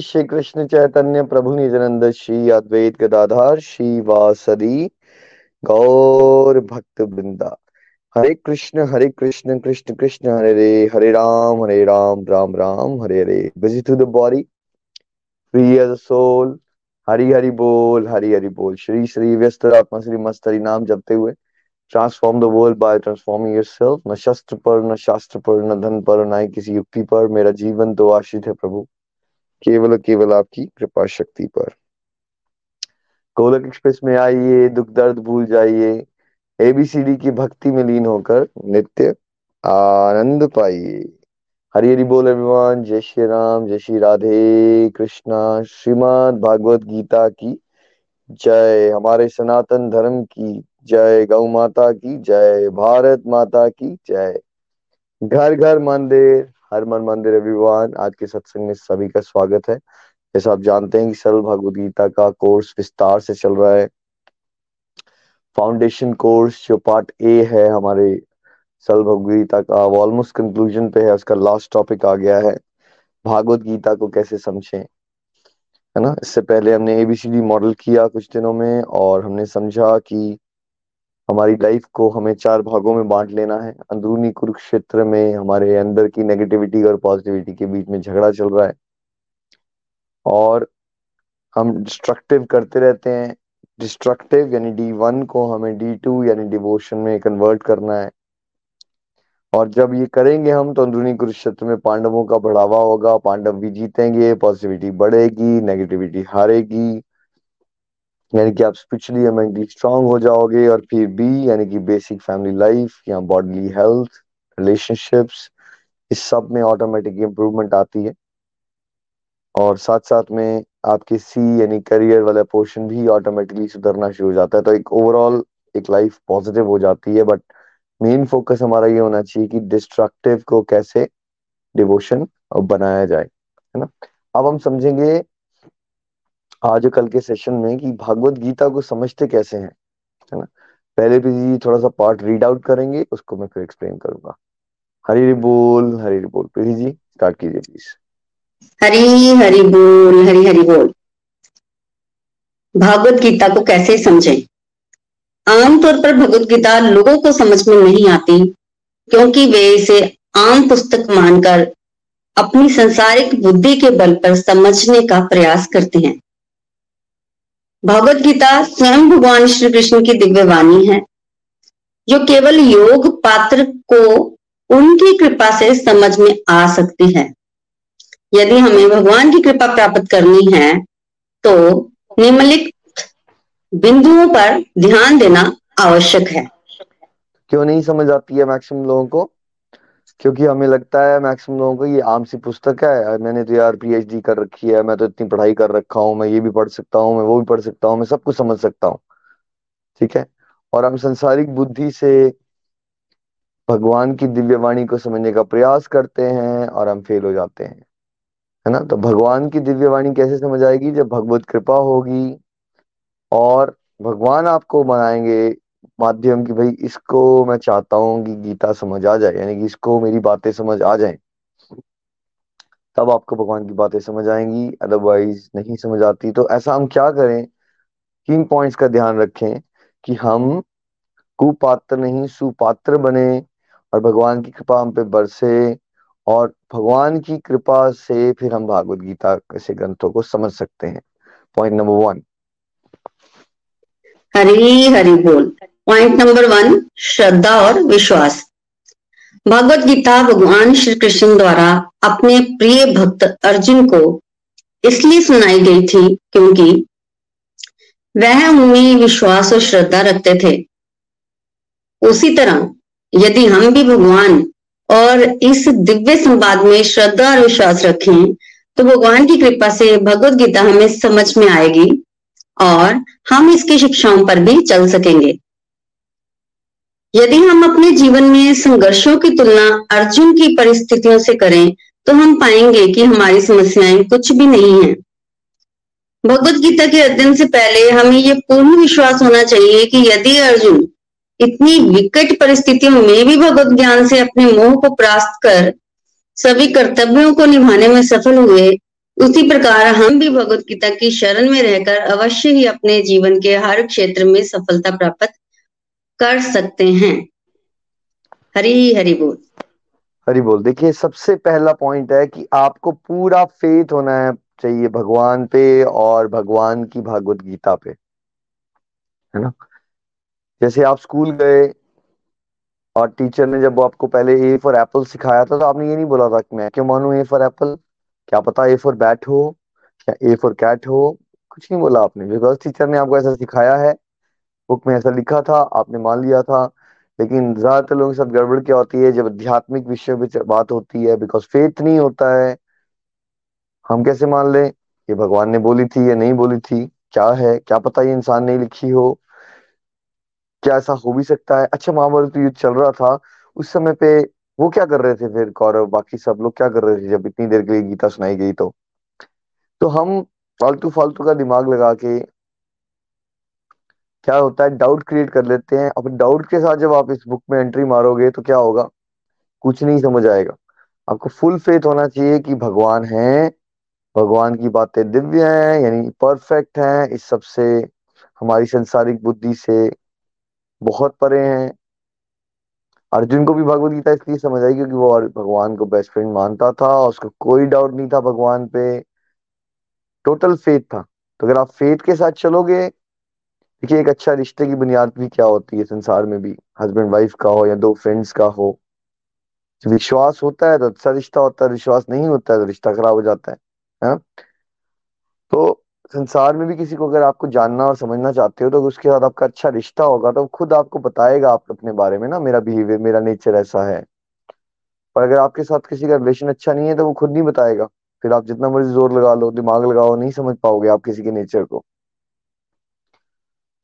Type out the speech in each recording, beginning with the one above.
श्री कृष्ण चैतन्य प्रभु नित्यानंद श्री अद्वैत गदाधार श्री वासदी गौर भक्त वृंदा। हरे कृष्ण हरे कृष्ण कृष्ण कृष्ण, हरे रे, Hare Ram Hare Ram Ram Ram, Hare Hare. Busy to the body free as soul Hari Hari बोल, हरि हरि बोल। श्री श्री व्यस्त आत्मा, श्री मस्त हरि नाम जपते हुए transform the world by transforming yourself न शस्त्र पर, न शास्त्र पर, न धन पर, न ही किसी युक्ति पर। मेरा जीवन तो आश्रित है प्रभु। केवल केवल आपकी कृपा शक्ति पर। गोलक एक्सप्रेस में आइए, दुख दर्द भूल जाइए एबीसीडी की भक्ति में लीन होकर नित्य आनंद पाइए। हरि हरि बोल एवरीवन जय श्री राम, जय श्री राधे कृष्णा। श्रीमद भागवत गीता की जय। हमारे सनातन धर्म की जय। गौ माता की जय। भारत माता की जय। घर घर मंदिर। हरमन मंदिर एवरीवन आज के सत्संग में सभी का स्वागत है। जैसा आप जानते हैं कि सरल भगवद गीता का कोर्स विस्तार से चल रहा है। फाउंडेशन कोर्स जो पार्ट ए है हमारे सरल भगवद गीता का, वो ऑलमोस्ट कंक्लूजन पे है। उसका लास्ट टॉपिक आ गया है। भागवत गीता को कैसे समझें? है ना? इससे पहले हमने एबीसीडी मॉडल किया कुछ दिनों में और हमने समझा कि हमारी लाइफ को हमें चार भागों में बांट लेना है। अंदरूनी कुरुक्षेत्र में हमारे अंदर की नेगेटिविटी और पॉजिटिविटी के बीच में झगड़ा चल रहा है। और हम डिस्ट्रक्टिव करते रहते हैं। डिस्ट्रक्टिव यानी डी वन को हमें डी टू यानी डिवोशन में कन्वर्ट करना है। और जब ये करेंगे हम तो अंदरूनी कुरुक्षेत्र में पांडवों का बढ़ावा होगा। पांडव भी जीतेंगे पॉजिटिविटी बढ़ेगी नेगेटिविटी हारेगी। यानी कि आप स्पिरिचुअली या मेंटली स्ट्रांग हो जाओगे और फिर बी यानी कि बेसिक फैमिली लाइफ या बॉडली हेल्थ रिलेशनशिप्स इस सब में ऑटोमेटिक इम्प्रूवमेंट आती है। और साथ साथ में आपके सी यानी करियर वाला पोर्शन भी ऑटोमेटिकली सुधरना शुरू हो जाता है। तो एक ओवरऑल एक लाइफ पॉजिटिव हो जाती है बट मेन फोकस हमारा ये होना चाहिए कि डिस्ट्रक्टिव को कैसे डिवोशन बनाया जाए, है ना? अब हम समझेंगे आज कल के सेशन में कि भागवत गीता को समझते कैसे हैं, है ना? पहले जी थोड़ा सा पार्ट रीड आउट करेंगे, उसको मैं फिर एक्सप्लेन करूँगा। हरी बोल हरी बोल। प्रीति जी स्टार्ट कीजिए प्लीज़ हरी हरी बोल, हरी हरी बोल। भागवत गीता को कैसे समझें? आमतौर पर भगवत गीता लोगों को समझ में नहीं आती, क्योंकि वे इसे आम पुस्तक मानकर अपनी संसारिक बुद्धि के बल पर समझने का प्रयास करते हैं। भगवत गीता स्वयं भगवान श्री कृष्ण की दिव्य वाणी है, जो केवल योग पात्र को उनकी कृपा से समझ में आ सकती है। यदि हमें भगवान की कृपा प्राप्त करनी है तो निम्नलिखित बिंदुओं पर ध्यान देना आवश्यक है। क्यों नहीं समझ आती है मैक्सिमम लोगों को? क्योंकि हमें लगता है मैक्सिमम लोगों को ये आम सी पुस्तक है मैंने तो यार पीएचडी कर रखी है, मैं तो इतनी पढ़ाई कर रखा हूँ, मैं ये भी पढ़ सकता हूँ, मैं वो भी पढ़ सकता हूँ, मैं सब कुछ समझ सकता हूँ। ठीक है? और हम संसारिक बुद्धि से भगवान की दिव्य वाणी को समझने का प्रयास करते हैं, और हम फेल हो जाते हैं। है ना? तो भगवान की दिव्य वाणी कैसे समझ आएगी? जब भगवत कृपा होगी, और भगवान आपको बनाएँगे माध्यम कि भाई इसको मैं चाहता हूँ कि गीता समझ आ जाए, यानी कि इसको मेरी बातें समझ आ जाए। तब आपको भगवान की बातें समझ आएँगी अदरवाइज़ नहीं समझ आती। तो ऐसा हम क्या करें? किन पॉइंट्स का ध्यान रखें कि हम कुपात्र नहीं, सुपात्र बने और भगवान की कृपा हम पे बरसे और भगवान की कृपा से फिर हम भागवत गीता कैसे ग्रंथों को समझ सकते हैं। Point number one Hari Hari बोल। पॉइंट नंबर वन श्रद्धा और विश्वास। भगवत गीता भगवान श्री कृष्ण द्वारा अपने प्रिय भक्त अर्जुन को इसलिए सुनाई गई थी क्योंकि वह उनमें विश्वास और श्रद्धा रखते थे। उसी तरह, यदि हम भी भगवान और इस दिव्य संवाद में श्रद्धा और विश्वास रखें तो भगवान की कृपा से भगवत गीता हमें समझ में आएगी और हम इसकी शिक्षाओं पर भी चल सकेंगे। यदि हम अपने जीवन में संघर्षों की तुलना अर्जुन की परिस्थितियों से करें तो हम पाएँगे कि हमारी समस्याएँ कुछ भी नहीं है। भगवत गीता के अध्ययन से पहले हमें यह पूर्ण विश्वास होना चाहिए कि यदि अर्जुन इतनी विकट परिस्थितियों में भी भगवत ज्ञान से अपने मोह को प्राप्त कर सभी कर्तव्यों को निभाने में सफल हुए, उसी प्रकार हम भी भगवत गीता की शरण में रहकर अवश्य ही अपने जीवन के हर क्षेत्र में सफलता प्राप्त कर सकते हैं। हरी हरी बोल। हरी बोल। देखिए, सबसे पहला पॉइंट है कि आपको पूरा फेथ होना है चाहिए भगवान पे और भगवान की भागवत गीता पे। है ना? जैसे आप स्कूल गए और टीचर ने जब आपको पहले ए फॉर एप्पल सिखाया था तो आपने ये नहीं बोला था कि मैं क्यों मानू ए फॉर एप्पल क्या पता ए फॉर बैट हो या ए फॉर कैट हो? कुछ नहीं बोला आपने बिकॉज़ टीचर ने आपको ऐसा सिखाया है। बुक में ऐसा लिखा था, आपने मान लिया था। लेकिन ज़्यादातर लोगों के साथ गड़बड़ क्या होती है, जब आध्यात्मिक विषय पे बात होती है बिकॉज़ फेथ नहीं होता है। हम कैसे मान लें, ये भगवान ने बोली थी या नहीं बोली थी, क्या है, क्या पता ये इंसान नहीं लिखी हो। क्या ऐसा हो भी सकता है? अच्छा महाभारत युद्ध चल रहा था, उस समय पे वो क्या कर रहे थे फिर? कौरव, बाकी सब लोग क्या कर रहे थे जब इतनी देर के लिए गीता सुनाई गई तो? तो हम फालतू फालतू का दिमाग लगा के क्या होता है डाउट क्रिएट कर लेते हैं। अब डाउट के साथ जब आप इस बुक में एंट्री मारोगे तो क्या होगा? कुछ नहीं समझ आएगा। आपको फुल फेथ होना चाहिए कि भगवान है, भगवान की बातें दिव्य हैं, यानी परफेक्ट हैं, इस सबसे हमारी संसारिक बुद्धि से बहुत परे हैं। अर्जुन को भी भगवत गीता इसलिए समझ आई क्योंकि वो भगवान को बेस्ट फ्रेंड मानता था उसको कोई डाउट नहीं था भगवान पे। टोटल फेथ था। तो अगर आप फेथ के साथ चलोगे देखिए, एक अच्छा रिश्ते की बुनियाद भी क्या होती है संसार में भी? हस्बैंड वाइफ का हो या दो फ्रेंड्स का हो? विश्वास होता है तो अच्छा रिश्ता होता है, विश्वास नहीं होता है तो रिश्ता खराब हो जाता है है तो संसार में भी किसी को अगर आपको जानना और समझना चाहते हो तो उसके साथ आपका अच्छा रिश्ता होगा तो खुद आपको बताएगा आप अपने बारे में ना, मेरा बिहेवियर मेरा नेचर ऐसा है। पर अगर आपके साथ किसी का रिलेशन अच्छा नहीं है तो वो खुद नहीं बताएगा। फिर आप जितना मर्ज़ी ज़ोर लगा लो, दिमाग लगाओ, नहीं समझ पाओगे आप किसी के नेचर को।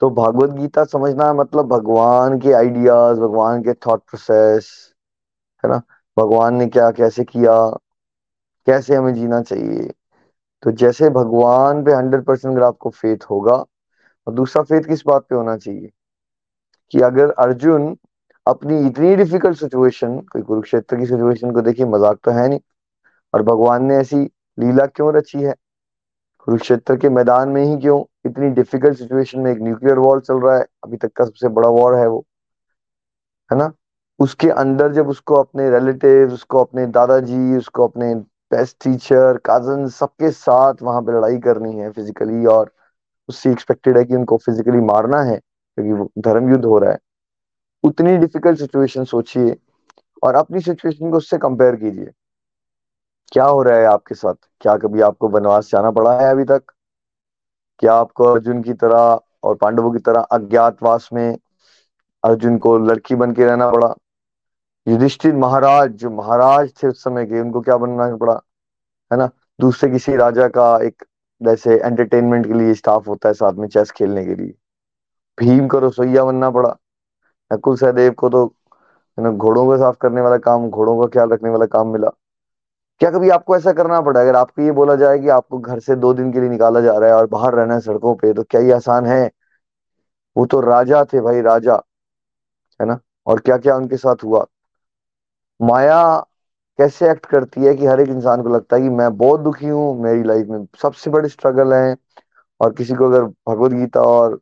तो भागवत गीता समझना है मतलब भगवान के आइडियाज़ भगवान के थॉट प्रोसेस है ना? भगवान ने क्या, कैसे किया, कैसे हमें जीना चाहिए? तो जैसे भगवान पे हंड्रेड परसेंट अगर आपको फेथ होगा, और दूसरा फेथ किस बात पे होना चाहिए? कि अगर अर्जुन अपनी इतनी डिफ़िकल्ट सिचुएशन कोई कुरुक्षेत्र की सिचुएशन को देखिए, मज़ाक तो है नहीं, और भगवान ने ऐसी लीला क्यों रची है? कुरुक्षेत्र के मैदान में ही क्यों? इतनी डिफ़िकल्ट सिचुएशन में एक न्यूक्लियर वॉर चल रहा है, अभी तक का सबसे बड़ा वॉर है वो, है ना? उसके अंदर जब उसको अपने रिलेटिव उसको अपने दादाजी, उसको अपने बेस्ट टीचर कज़न सबके साथ वहाँ पे लड़ाई करनी है फिजिकली और उससे एक्सपेक्टेड है कि उनको फिजिकली मारना है, क्योंकि वो धर्म युद्ध हो रहा है। उतनी डिफ़िकल्ट सिचुएशन सोचिए और अपनी सिचुएशन को उससे कंपेयर कीजिए। क्या हो रहा है आपके साथ? क्या कभी आपको वनवास जाना पड़ा है अभी तक? क्या आपको अर्जुन की तरह और पांडवों की तरह अज्ञातवास में अर्जुन को लड़की बन के रहना पड़ा। युधिष्ठिर महाराज, जो महाराज थे उस समय के, उनको क्या बनना पड़ा, है ना? दूसरे किसी राजा का एक जैसे एंटरटेनमेंट के लिए स्टाफ होता है साथ में चेस खेलने के लिए। भीम को रसोईया बनना पड़ा। नकुल सहदेव को तो घोड़ों को साफ़ करने वाला काम, घोड़ों का ख्याल रखने वाला काम मिला। क्या कभी आपको ऐसा करना पड़ा? अगर आपको ये बोला जाए कि आपको घर से दो दिन के लिए निकाला जा रहा है और बाहर रहना है सड़कों पे तो क्या ये आसान है? वो तो राजा थे भाई, राजा, है ना? और क्या क्या उनके साथ हुआ? माया कैसे एक्ट करती है कि हर एक इंसान को लगता है कि मैं बहुत दुखी हूँ, मेरी लाइफ में सबसे बड़े स्ट्रगल है। और किसी को अगर भगवत गीता और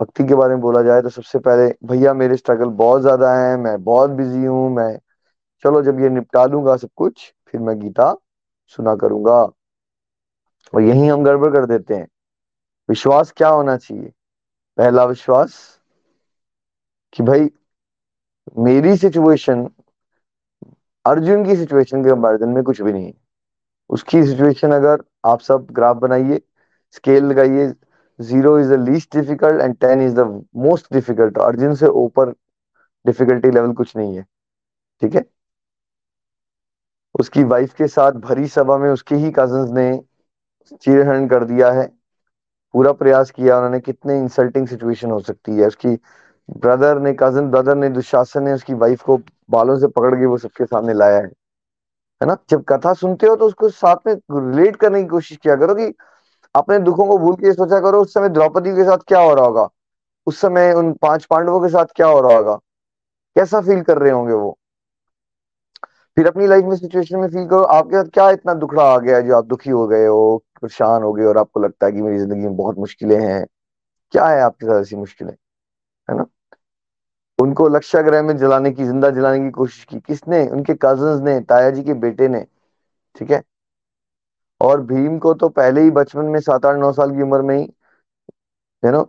भक्ति के बारे में बोला जाए तो सबसे पहले, भैया, मेरे स्ट्रगल बहुत ज़्यादा है, मैं बहुत बिज़ी हूँ, मैं, चलो जब ये निपटा लूँगा सब कुछ फिर मैं गीता सुना करूँगा। और यही हम गड़बड़ कर देते हैं। विश्वास क्या होना चाहिए? पहला विश्वास कि भाई, मेरी सिचुएशन अर्जुन की सिचुएशन के कंपेरिजन में कुछ भी नहीं उसकी सिचुएशन अगर आप सब ग्राफ बनाइए स्केल लगाइए zero is the least difficult and ten is the most difficult Arjun से ऊपर डिफिकल्टी लेवल कुछ नहीं है। ठीक है? उसकी वाइफ के साथ भरी सभा में उसके ही कजन्स ने चीरहरण कर दिया है। पूरा प्रयास किया उन्होंने कितने इंसल्टिंग सिचुएशन हो सकती है। उसकी ब्रदर ने कज़न ब्रदर ने, दुशासन ने उसकी वाइफ को बालों से पकड़ के वो सबके सामने लाया है। है ना? जब कथा सुनते हो तो उसको साथ में रिलेट करने की कोशिश किया करो कि अपने दुखों को भूल के सोचा करो, उस समय द्रौपदी के साथ क्या हो रहा होगा? उस समय उन पाँच पांडवों के साथ क्या हो रहा होगा? कैसा फील कर रहे होंगे वो? फिर अपनी लाइफ में सिचुएशन में फील करो, आपके साथ क्या इतना दुखड़ा आ गया जो आप दुखी हो गए हो, परेशान हो गए और आपको लगता है कि मेरी ज़िंदगी में बहुत मुश्किलें हैं? क्या है आपके साथ ऐसी मुश्किलें? है ना? उनको लक्ष्य ग्रह में जलाने की, ज़िंदा जलाने की कोशिश की। किसने? उनके कज़न ने, ताया जी के बेटे ने। ठीक है? और भीम को तो पहले ही बचपन में सात आठ नौ साल की उम्र में ही, है ना?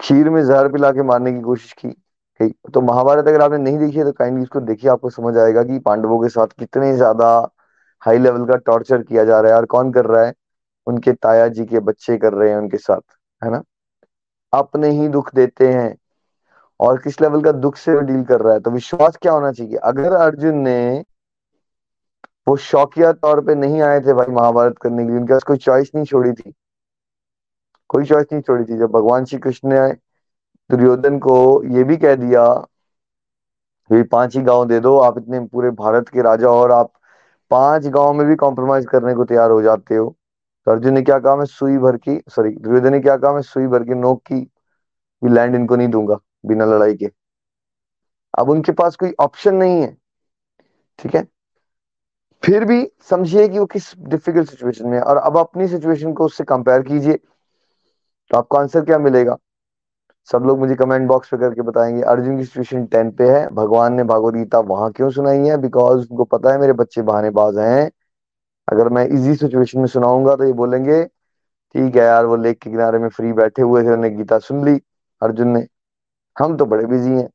खीर में जहर पिला के मारने की कोशिश की। ठीक तो महाभारत अगर आपने नहीं देखी है तो काइंडली इसको देखिए, आपको समझ आएगा कि पांडवों के साथ कितने ज़्यादा हाई लेवल का टॉर्चर किया जा रहा है और कौन कर रहा है। उनके ताया जी के बच्चे कर रहे हैं उनके साथ, है ना? अपने ही दुख देते हैं और किस लेवल का दुख से डील कर रहा है? तो विश्वास क्या होना चाहिए? अगर अर्जुन ने वो शौकिया तौर पे नहीं आए थे भाई महाभारत करने के लिए, उनके पास कोई चॉइस नहीं छोड़ी थी। कोई चॉइस नहीं छोड़ी थी। जब भगवान श्री कृष्ण ने दुर्योधन को ये भी कह दिया पाँच ही गाँव दे दो, आप इतने पूरे भारत के राजा और आप पाँच गाँव में भी कॉम्प्रोमाइज करने को तैयार हो जाते हो। तो अर्जुन ने क्या कहा, मैं सुई भर की सॉरी दुर्योधन ने क्या कहा, मैं सुई भर की नोक की भी लैंड इनको नहीं दूँगा बिना लड़ाई के। अब उनके पास कोई ऑप्शन नहीं है, ठीक है? फिर भी समझिए कि वो किस डिफ़िकल्ट सिचुएशन में है और अब अपनी सिचुएशन को उससे कंपेयर कीजिए तो आपको आंसर क्या मिलेगा? सब लोग मुझे कमेंट बॉक्स पे करके बताएँगे, अर्जुन की सिचुएशन टेन पे है, भगवान ने भागवत गीता वहाँ क्यों सुनाई है? बिकॉज़ उनको पता है मेरे बच्चे बहानेबाज हैं। अगर मैं इजी सिचुएशन में सुनाऊँगा तो ये बोलेंगे, ठीक है यार, वो लेक के किनारे में फ्री बैठे हुए थे, उन्होंने गीता सुन ली अर्जुन ने। हम तो बड़े बिज़ी हैं।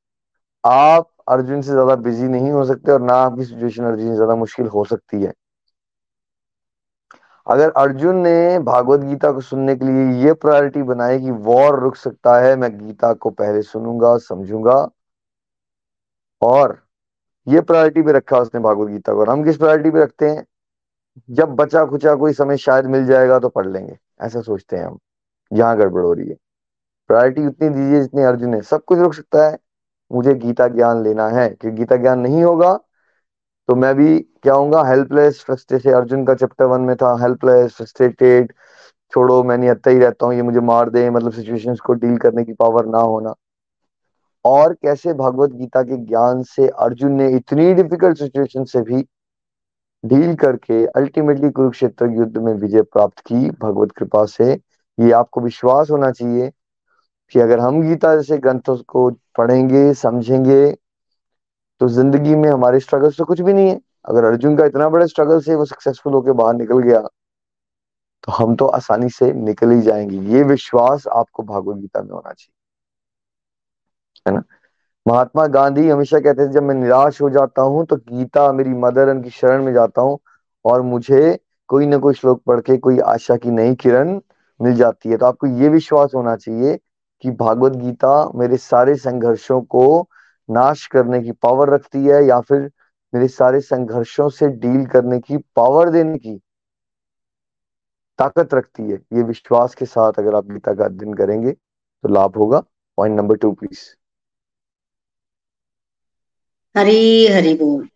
आप अर्जुन से ज़्यादा बिज़ी नहीं हो सकते और ना आपकी सिचुएशन अर्जुन से ज़्यादा मुश्किल हो सकती है। अगर अर्जुन ने भागवत गीता को सुनने के लिए ये प्रायोरिटी बनाई कि वॉर रुक सकता है, मैं गीता को पहले सुनूँगा, समझूँगा। और ये प्रायोरिटी पे रखा उसने भागवत गीता को। और हम किस प्रायोरिटी पे रखते हैं? जब बचा खुचा कोई समय शायद मिल जाएगा तो पढ़ लेंगे। ऐसा सोचते हैं हम। यहाँ गड़बड़ हो रही है। प्रायोरिटी उतनी दीजिए जितनी अर्जुन है सब कुछ रुक सकता है। मुझे गीता ज्ञान लेना है। कि गीता ज्ञान नहीं होगा तो मैं भी क्या हूँ हेल्पलेस फ्रस्ट्रेटेड अर्जुन का चैप्टर वन में था हेल्पलेस फ्रस्ट्रेटेड छोड़ो, मैं निहत्ता ही रहता हूँ, ये मुझे मार दे मतलब सिचुएशंस को डील करने की पावर ना होना। और कैसे भगवत गीता के ज्ञान से अर्जुन ने इतनी डिफ़िकल्ट सिचुएशन से भी डील करके अल्टीमेटली कुरुक्षेत्र युद्ध में विजय प्राप्त की, भगवत कृपा से, ये आपको विश्वास होना चाहिए कि अगर हम गीता जैसे ग्रंथों को पढ़ेंगे, समझेंगे तो ज़िंदगी में हमारे स्ट्रगल तो कुछ भी नहीं है। अगर अर्जुन का इतना बड़ा स्ट्रगल से वो सक्सेसफुल होकर बाहर निकल गया तो हम तो आसानी से निकल ही जाएँगे। ये विश्वास आपको भागवत गीता में होना चाहिए। है ना? महात्मा गांधी हमेशा कहते थे, जब मैं निराश हो जाता हूँ तो गीता मेरी मदर उनकी शरण में जाता हूँ और मुझे कोई ना कोई श्लोक पढ़ के कोई आशा की नई किरण मिल जाती है। तो आपको ये विश्वास होना चाहिए कि भागवत गीता मेरे सारे संघर्षों को नाश करने की पावर रखती है या फिर मेरे सारे संघर्षों से डील करने की पावर देने की ताकत रखती है। ये विश्वास के साथ अगर आप गीता का अध्ययन करेंगे तो लाभ होगा। Point number two please Hari Hari बोल।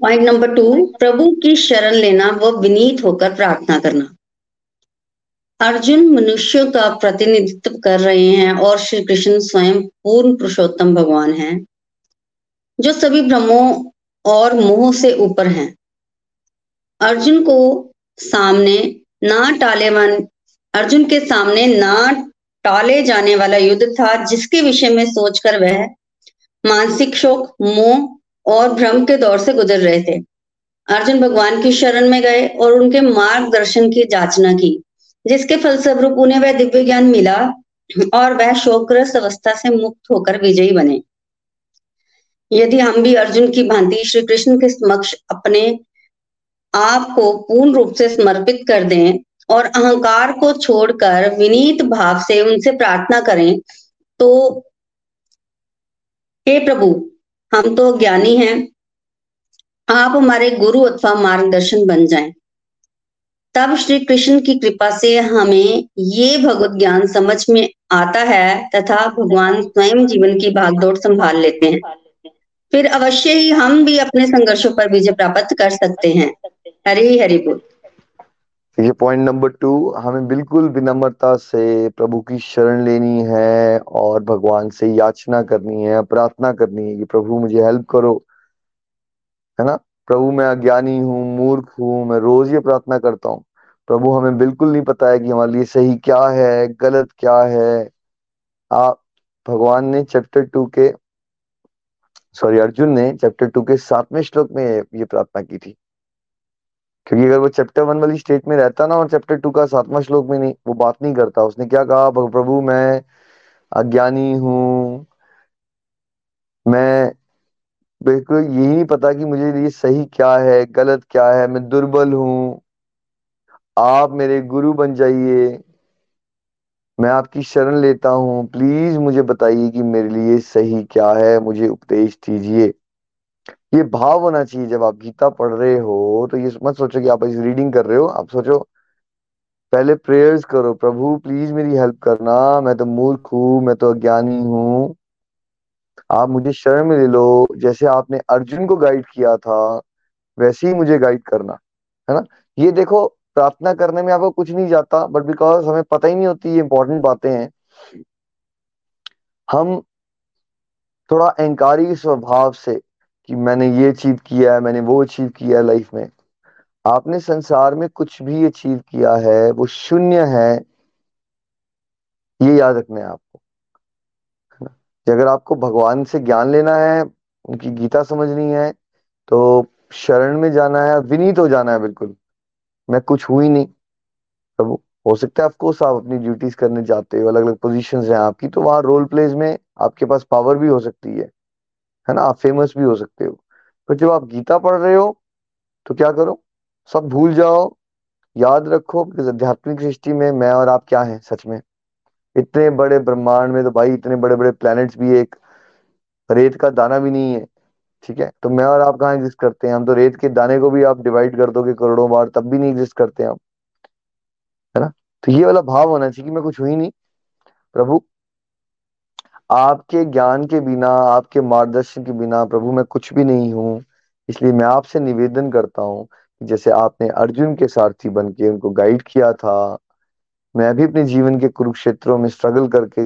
पॉइंट नंबर टू प्रभु की शरण लेना व विनीत होकर प्रार्थना करना। अर्जुन मनुष्यों का प्रतिनिधित्व कर रहे हैं और श्री कृष्ण स्वयं पूर्ण पुरुषोत्तम भगवान हैं, जो सभी भ्रमों और मोह से ऊपर हैं। अर्जुन को सामने ना टाले अर्जुन के सामने ना टाले जाने वाला युद्ध था, जिसके विषय में सोचकर वह मानसिक शोक, मोह और भ्रम के दौर से गुजर रहे थे। अर्जुन भगवान की शरण में गए और उनके मार्गदर्शन की जांचना की। जिसके फलस्वरूप उन्हें वह दिव्य ज्ञान मिला और वह शोकग्रस्त अवस्था से मुक्त होकर विजयी बने। यदि हम भी अर्जुन की भांति श्री कृष्ण के समक्ष अपने आप को पूर्ण रूप से समर्पित कर दें और अहंकार को छोड़कर विनीत भाव से उनसे प्रार्थना करें तो हे प्रभु, हम तो ज्ञानी हैं। आप हमारे गुरु अथवा मार्गदर्शन बन जाएँ। तब श्री कृष्ण की कृपा से हमें ये भगवत ज्ञान समझ में आता है तथा भगवान स्वयं जीवन की भागदौड़ संभाल लेते हैं। फिर अवश्य ही हम भी अपने संघर्षों पर विजय प्राप्त कर सकते हैं। हरी हरि बोल। ये पॉइंट नंबर टू हमें बिल्कुल विनम्रता से प्रभु की शरण लेनी है और भगवान से याचना करनी है, प्रार्थना करनी है कि प्रभु मुझे हेल्प करो, है ना? प्रभु, मैं अज्ञानी हूँ, मूर्ख हूँ, मैं रोज ये प्रार्थना करता हूँ। प्रभु, हमें बिल्कुल नहीं पता है कि हमारे लिए सही क्या है, गलत क्या है। आप, भगवान ने चैप्टर टू के, सॉरी, अर्जुन ने चैप्टर टू के सातवें श्लोक में ये प्रार्थना की थी। क्योंकि अगर वो चैप्टर वन वाली स्टेट में रहता ना और चैप्टर टू का सातवां श्लोक में नहीं, वो बात नहीं करता। उसने क्या कहा? प्रभु, मैं अज्ञानी हूँ, मैं बिल्कुल, यही नहीं पता कि मुझे लिए सही क्या है, गलत क्या है, मैं दुर्बल हूँ। आप मेरे गुरु बन जाइए। मैं आपकी शरण लेता हूँ। प्लीज़ मुझे बताइए कि मेरे लिए सही क्या है, मुझे उपदेश दीजिए। ये भाव होना चाहिए जब आप गीता पढ़ रहे हो तो ये मत सोचो कि आप इस रीडिंग कर रहे हो। आप सोचो, पहले प्रेयर्स करो, प्रभु प्लीज़ मेरी हेल्प करना, मैं तो मूर्ख हूँ, मैं तो अज्ञानी हूँ। आप मुझे शरण में ले लो, जैसे आपने अर्जुन को गाइड किया था, वैसे ही मुझे गाइड करना, है ना? ये देखो, प्रार्थना करने में आपको कुछ नहीं जाता बट बिकॉज़ हमें पता ही नहीं होती ये इंपॉर्टेंट बातें हैं। हम थोड़ा अहंकारी स्वभाव से कि मैंने ये अचीव किया है, मैंने वो अचीव किया है लाइफ में। आपने संसार में कुछ भी अचीव किया है, वो शून्य है, ये याद रखना है आपको। अगर आपको भगवान से ज्ञान लेना है, उनकी गीता समझनी है तो शरण में जाना है, विनीत हो जाना है बिल्कुल। मैं कुछ हुई नहीं। प्रभु हो सकता है ऑफकोर्स आप अपनी ड्यूटीज़ करने जाते हो अलग अलग पोजिशन हैं आपकी तो वहाँ रोल प्लेज में आपके पास पावर भी हो सकती है। है ना? आप फ़ेमस भी हो सकते हो। पर जब आप गीता पढ़ रहे हो तो क्या करो? सब भूल जाओ। याद रखो कि आध्यात्मिक सृष्टि में मैं और आप क्या हैं, सच में? इतने बड़े ब्रह्मांड में तो भाई इतने बड़े बड़े प्लैनेट्स भी एक रेत का दाना भी नहीं है, ठीक है? तो मैं और आप कहाँ एग्जिस्ट करते हैं? हम तो रेत के दाने को भी आप डिवाइड कर दोगे करोड़ों बार, तब भी नहीं एग्जिस्ट करते हम, है ना? तो ये वाला भाव होना चाहिए कि मैं कुछ हुई नहीं। प्रभु, आपके ज्ञान के बिना, आपके मार्गदर्शन के बिना प्रभु मैं कुछ भी नहीं हूँ, इसलिए मैं आपसे निवेदन करता हूँ जैसे आपने अर्जुन के सारथी बन के उनको गाइड किया था मैं भी अपने जीवन के कुरुक्षेत्रों में स्ट्रगल करके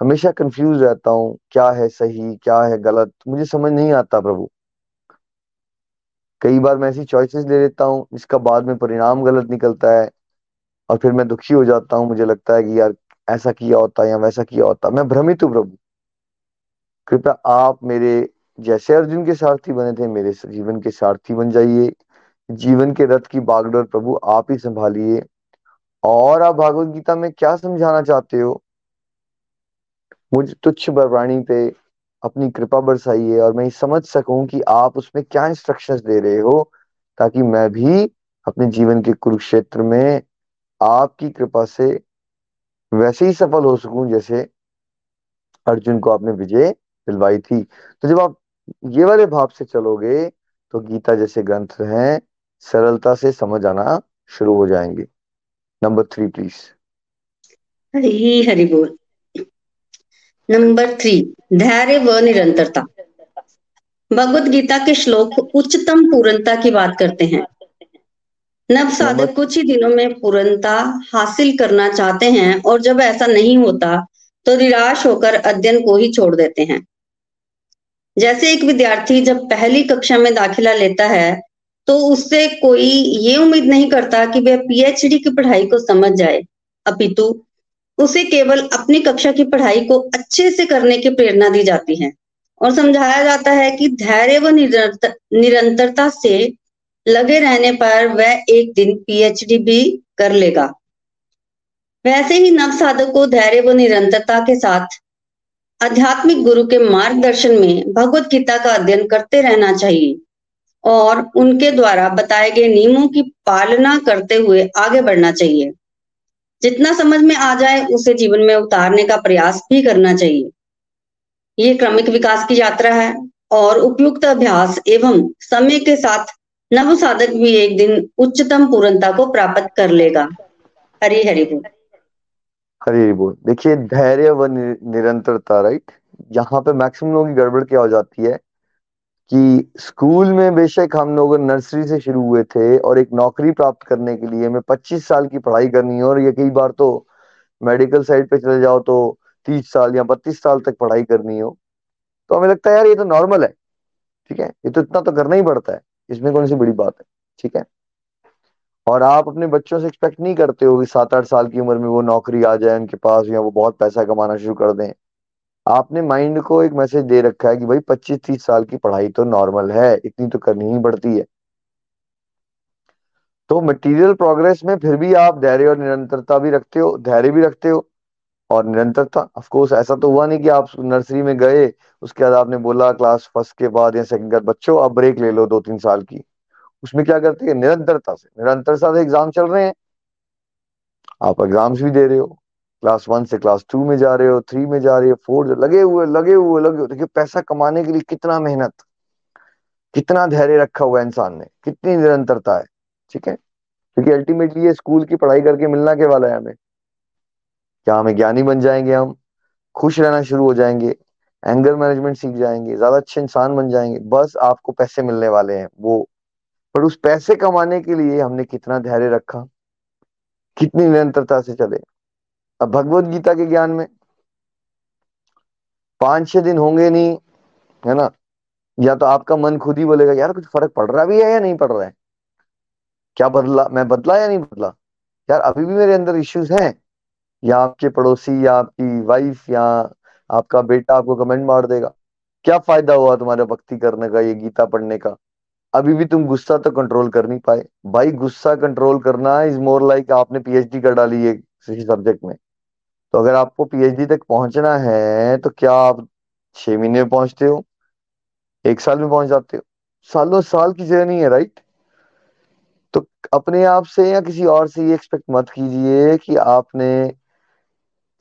हमेशा कंफ्यूज रहता हूँ, क्या है सही, क्या है गलत? मुझे समझ नहीं आता प्रभु। कई बार मैं ऐसी चॉइसेस ले लेता हूँ, जिसका बाद में परिणाम गलत निकलता है, और फिर मैं दुखी हो जाता हूँ। मुझे लगता है कि यार, ऐसा किया होता या वैसा किया होता। मैं भ्रमित हूँ प्रभु। कृपया आप मेरे, जैसे अर्जुन के सारथी बने थे, मेरे जीवन के सारथी बन जाइए। जीवन के रथ की बागडोर प्रभु आप ही संभालिए। और आप भागवत गीता में क्या समझाना चाहते हो? मुझे तुच्छ बरवाणी पे अपनी कृपा बरसाइए और मैं समझ सकूँ कि आप उसमें क्या इंस्ट्रक्शंस दे रहे हो ताकि मैं भी अपने जीवन के कुरुक्षेत्र में आपकी कृपा से वैसे ही सफल हो सकूँ जैसे अर्जुन को आपने विजय दिलवाई थी। तो जब आप ये वाले भाव से चलोगे तो गीता जैसे ग्रंथ हैं, सरलता से समझ आना शुरू हो जाएँगे। Number three please Hari Hari बोल नंबर थ्री धैर्य व निरंतरता भगवत गीता के श्लोक उच्चतम पूर्णता की बात करते हैं नव साधक कुछ ही दिनों में पूर्णता हासिल करना चाहते हैं और जब ऐसा नहीं होता तो निराश होकर अध्ययन को ही छोड़ देते हैं जैसे एक विद्यार्थी जब पहली कक्षा में दाखिला लेता है तो उससे कोई ये उम्मीद नहीं करता कि वह पीएचडी की पढ़ाई को समझ जाए। अपितु उसे केवल अपनी कक्षा की पढ़ाई को अच्छे से करने की प्रेरणा दी जाती है और समझाया जाता है कि धैर्य व निरंतर, निरंतरता से लगे रहने पर वह एक दिन पीएचडी भी कर लेगा। वैसे ही नव साधक को धैर्य व निरंतरता के साथ आध्यात्मिक गुरु के मार्गदर्शन में भगवत गीता का अध्ययन करते रहना चाहिए। और उनके द्वारा बताए गए नियमों की पालना करते हुए आगे बढ़ना चाहिए। जितना समझ में आ जाए, उसे जीवन में उतारने का प्रयास भी करना चाहिए। ये क्रमिक विकास की यात्रा है और उपयुक्त अभ्यास एवं समय के साथ नव साधक भी एक दिन उच्चतम पूर्णता को प्राप्त कर लेगा। हरी हरी बोल। हरी बोल। देखिए, धैर्य व निरंतरता, राइट? यहाँ पे मैक्सिमम लोगों की गड़बड़ क्या हो जाती है? कि स्कूल में बेशक हम लोग नर्सरी से शुरू हुए थे और एक नौकरी प्राप्त करने के लिए हमें 25 साल की पढ़ाई करनी है और ये कई बार तो मेडिकल साइड पे चले जाओ तो 30 साल या 32 साल तक पढ़ाई करनी हो। तो हमें लगता है यार ये तो नॉर्मल है, ठीक है? ये तो इतना तो करना ही पड़ता है। इसमें कौन सी बड़ी बात है, ठीक है? और आप अपने बच्चों से एक्सपेक्ट नहीं करते हो कि सात आठ साल की उम्र में वो नौकरी आ जाए, उनके पास या वो बहुत पैसा कमाना शुरू कर दें। आपने माइंड को एक मैसेज दे रखा है कि भाई पच्चीस तीस साल की पढ़ाई तो नॉर्मल है, इतनी तो करनी ही पड़ती है। तो मटेरियल प्रोग्रेस में फिर भी आप धैर्य और निरंतरता भी रखते हो, धैर्य भी रखते हो और निरंतरता। ऑफ़ कोर्स ऐसा तो हुआ नहीं कि आप नर्सरी में गए, उसके बाद आपने बोला क्लास फ़र्स्ट के बाद या सेकंड के बाद, बच्चों अब ब्रेक ले लो दो तीन साल की। उसमें क्या करते हैं? निरंतरता से। निरंतरता से एग्ज़ाम चल रहे हैं। आप एग्ज़ाम्स भी दे रहे हो। क्लास वन से क्लास टू में जा रहे हो थ्री में जा रहे हो फोर लगे हुए लगे हुए लगे हुए। देखिए, पैसा कमाने के लिए कितना मेहनत, कितना धैर्य रखा हुआ है इंसान ने, कितनी निरंतरता है, ठीक है? क्योंकि अल्टीमेटली ये स्कूल की पढ़ाई करके मिलना के वाला है हमें। क्या हमें ज्ञानी बन जाएँगे हम? खुश रहना शुरू हो जाएँगे एंगर मैनेजमेंट सीख जाएँगे, ज़्यादा अच्छे इंसान बन जाएँगे। बस आपको पैसे मिलने वाले हैं, वो। पर उस पैसे कमाने के लिए हमने कितना धैर्य रखा, कितनी निरंतरता से चले। अब भगवत गीता के ज्ञान में पाँच छह दिन होंगे नहीं, है ना? या तो आपका मन खुद ही बोलेगा, यार, कुछ फ़र्क पड़ रहा भी है या नहीं पड़ रहा है? क्या बदला, मैं बदला या नहीं बदला? यार, अभी भी मेरे अंदर इश्यूज़ हैं। या आपके पड़ोसी, या आपकी वाइफ या आपका बेटा आपको कमेंट मार देगा। क्या फ़ायदा हुआ तुम्हारे भक्ति करने का, ये गीता पढ़ने का? अभी भी तुम गुस्सा तो कंट्रोल कर नहीं पाए। भाई, गुस्सा कंट्रोल करना इज़ मोर लाइक आपने पीएचडी कर डाली है किसी सब्जेक्ट में। तो अगर आपको पीएचडी तक पहुँचना है तो क्या आप छह महीने में पहुँचते हो? एक साल में पहुँच जाते हो? सालों साल की जर्नी है राइट तो अपने आप से या किसी और से ये एक्सपेक्ट मत कीजिए कि आपने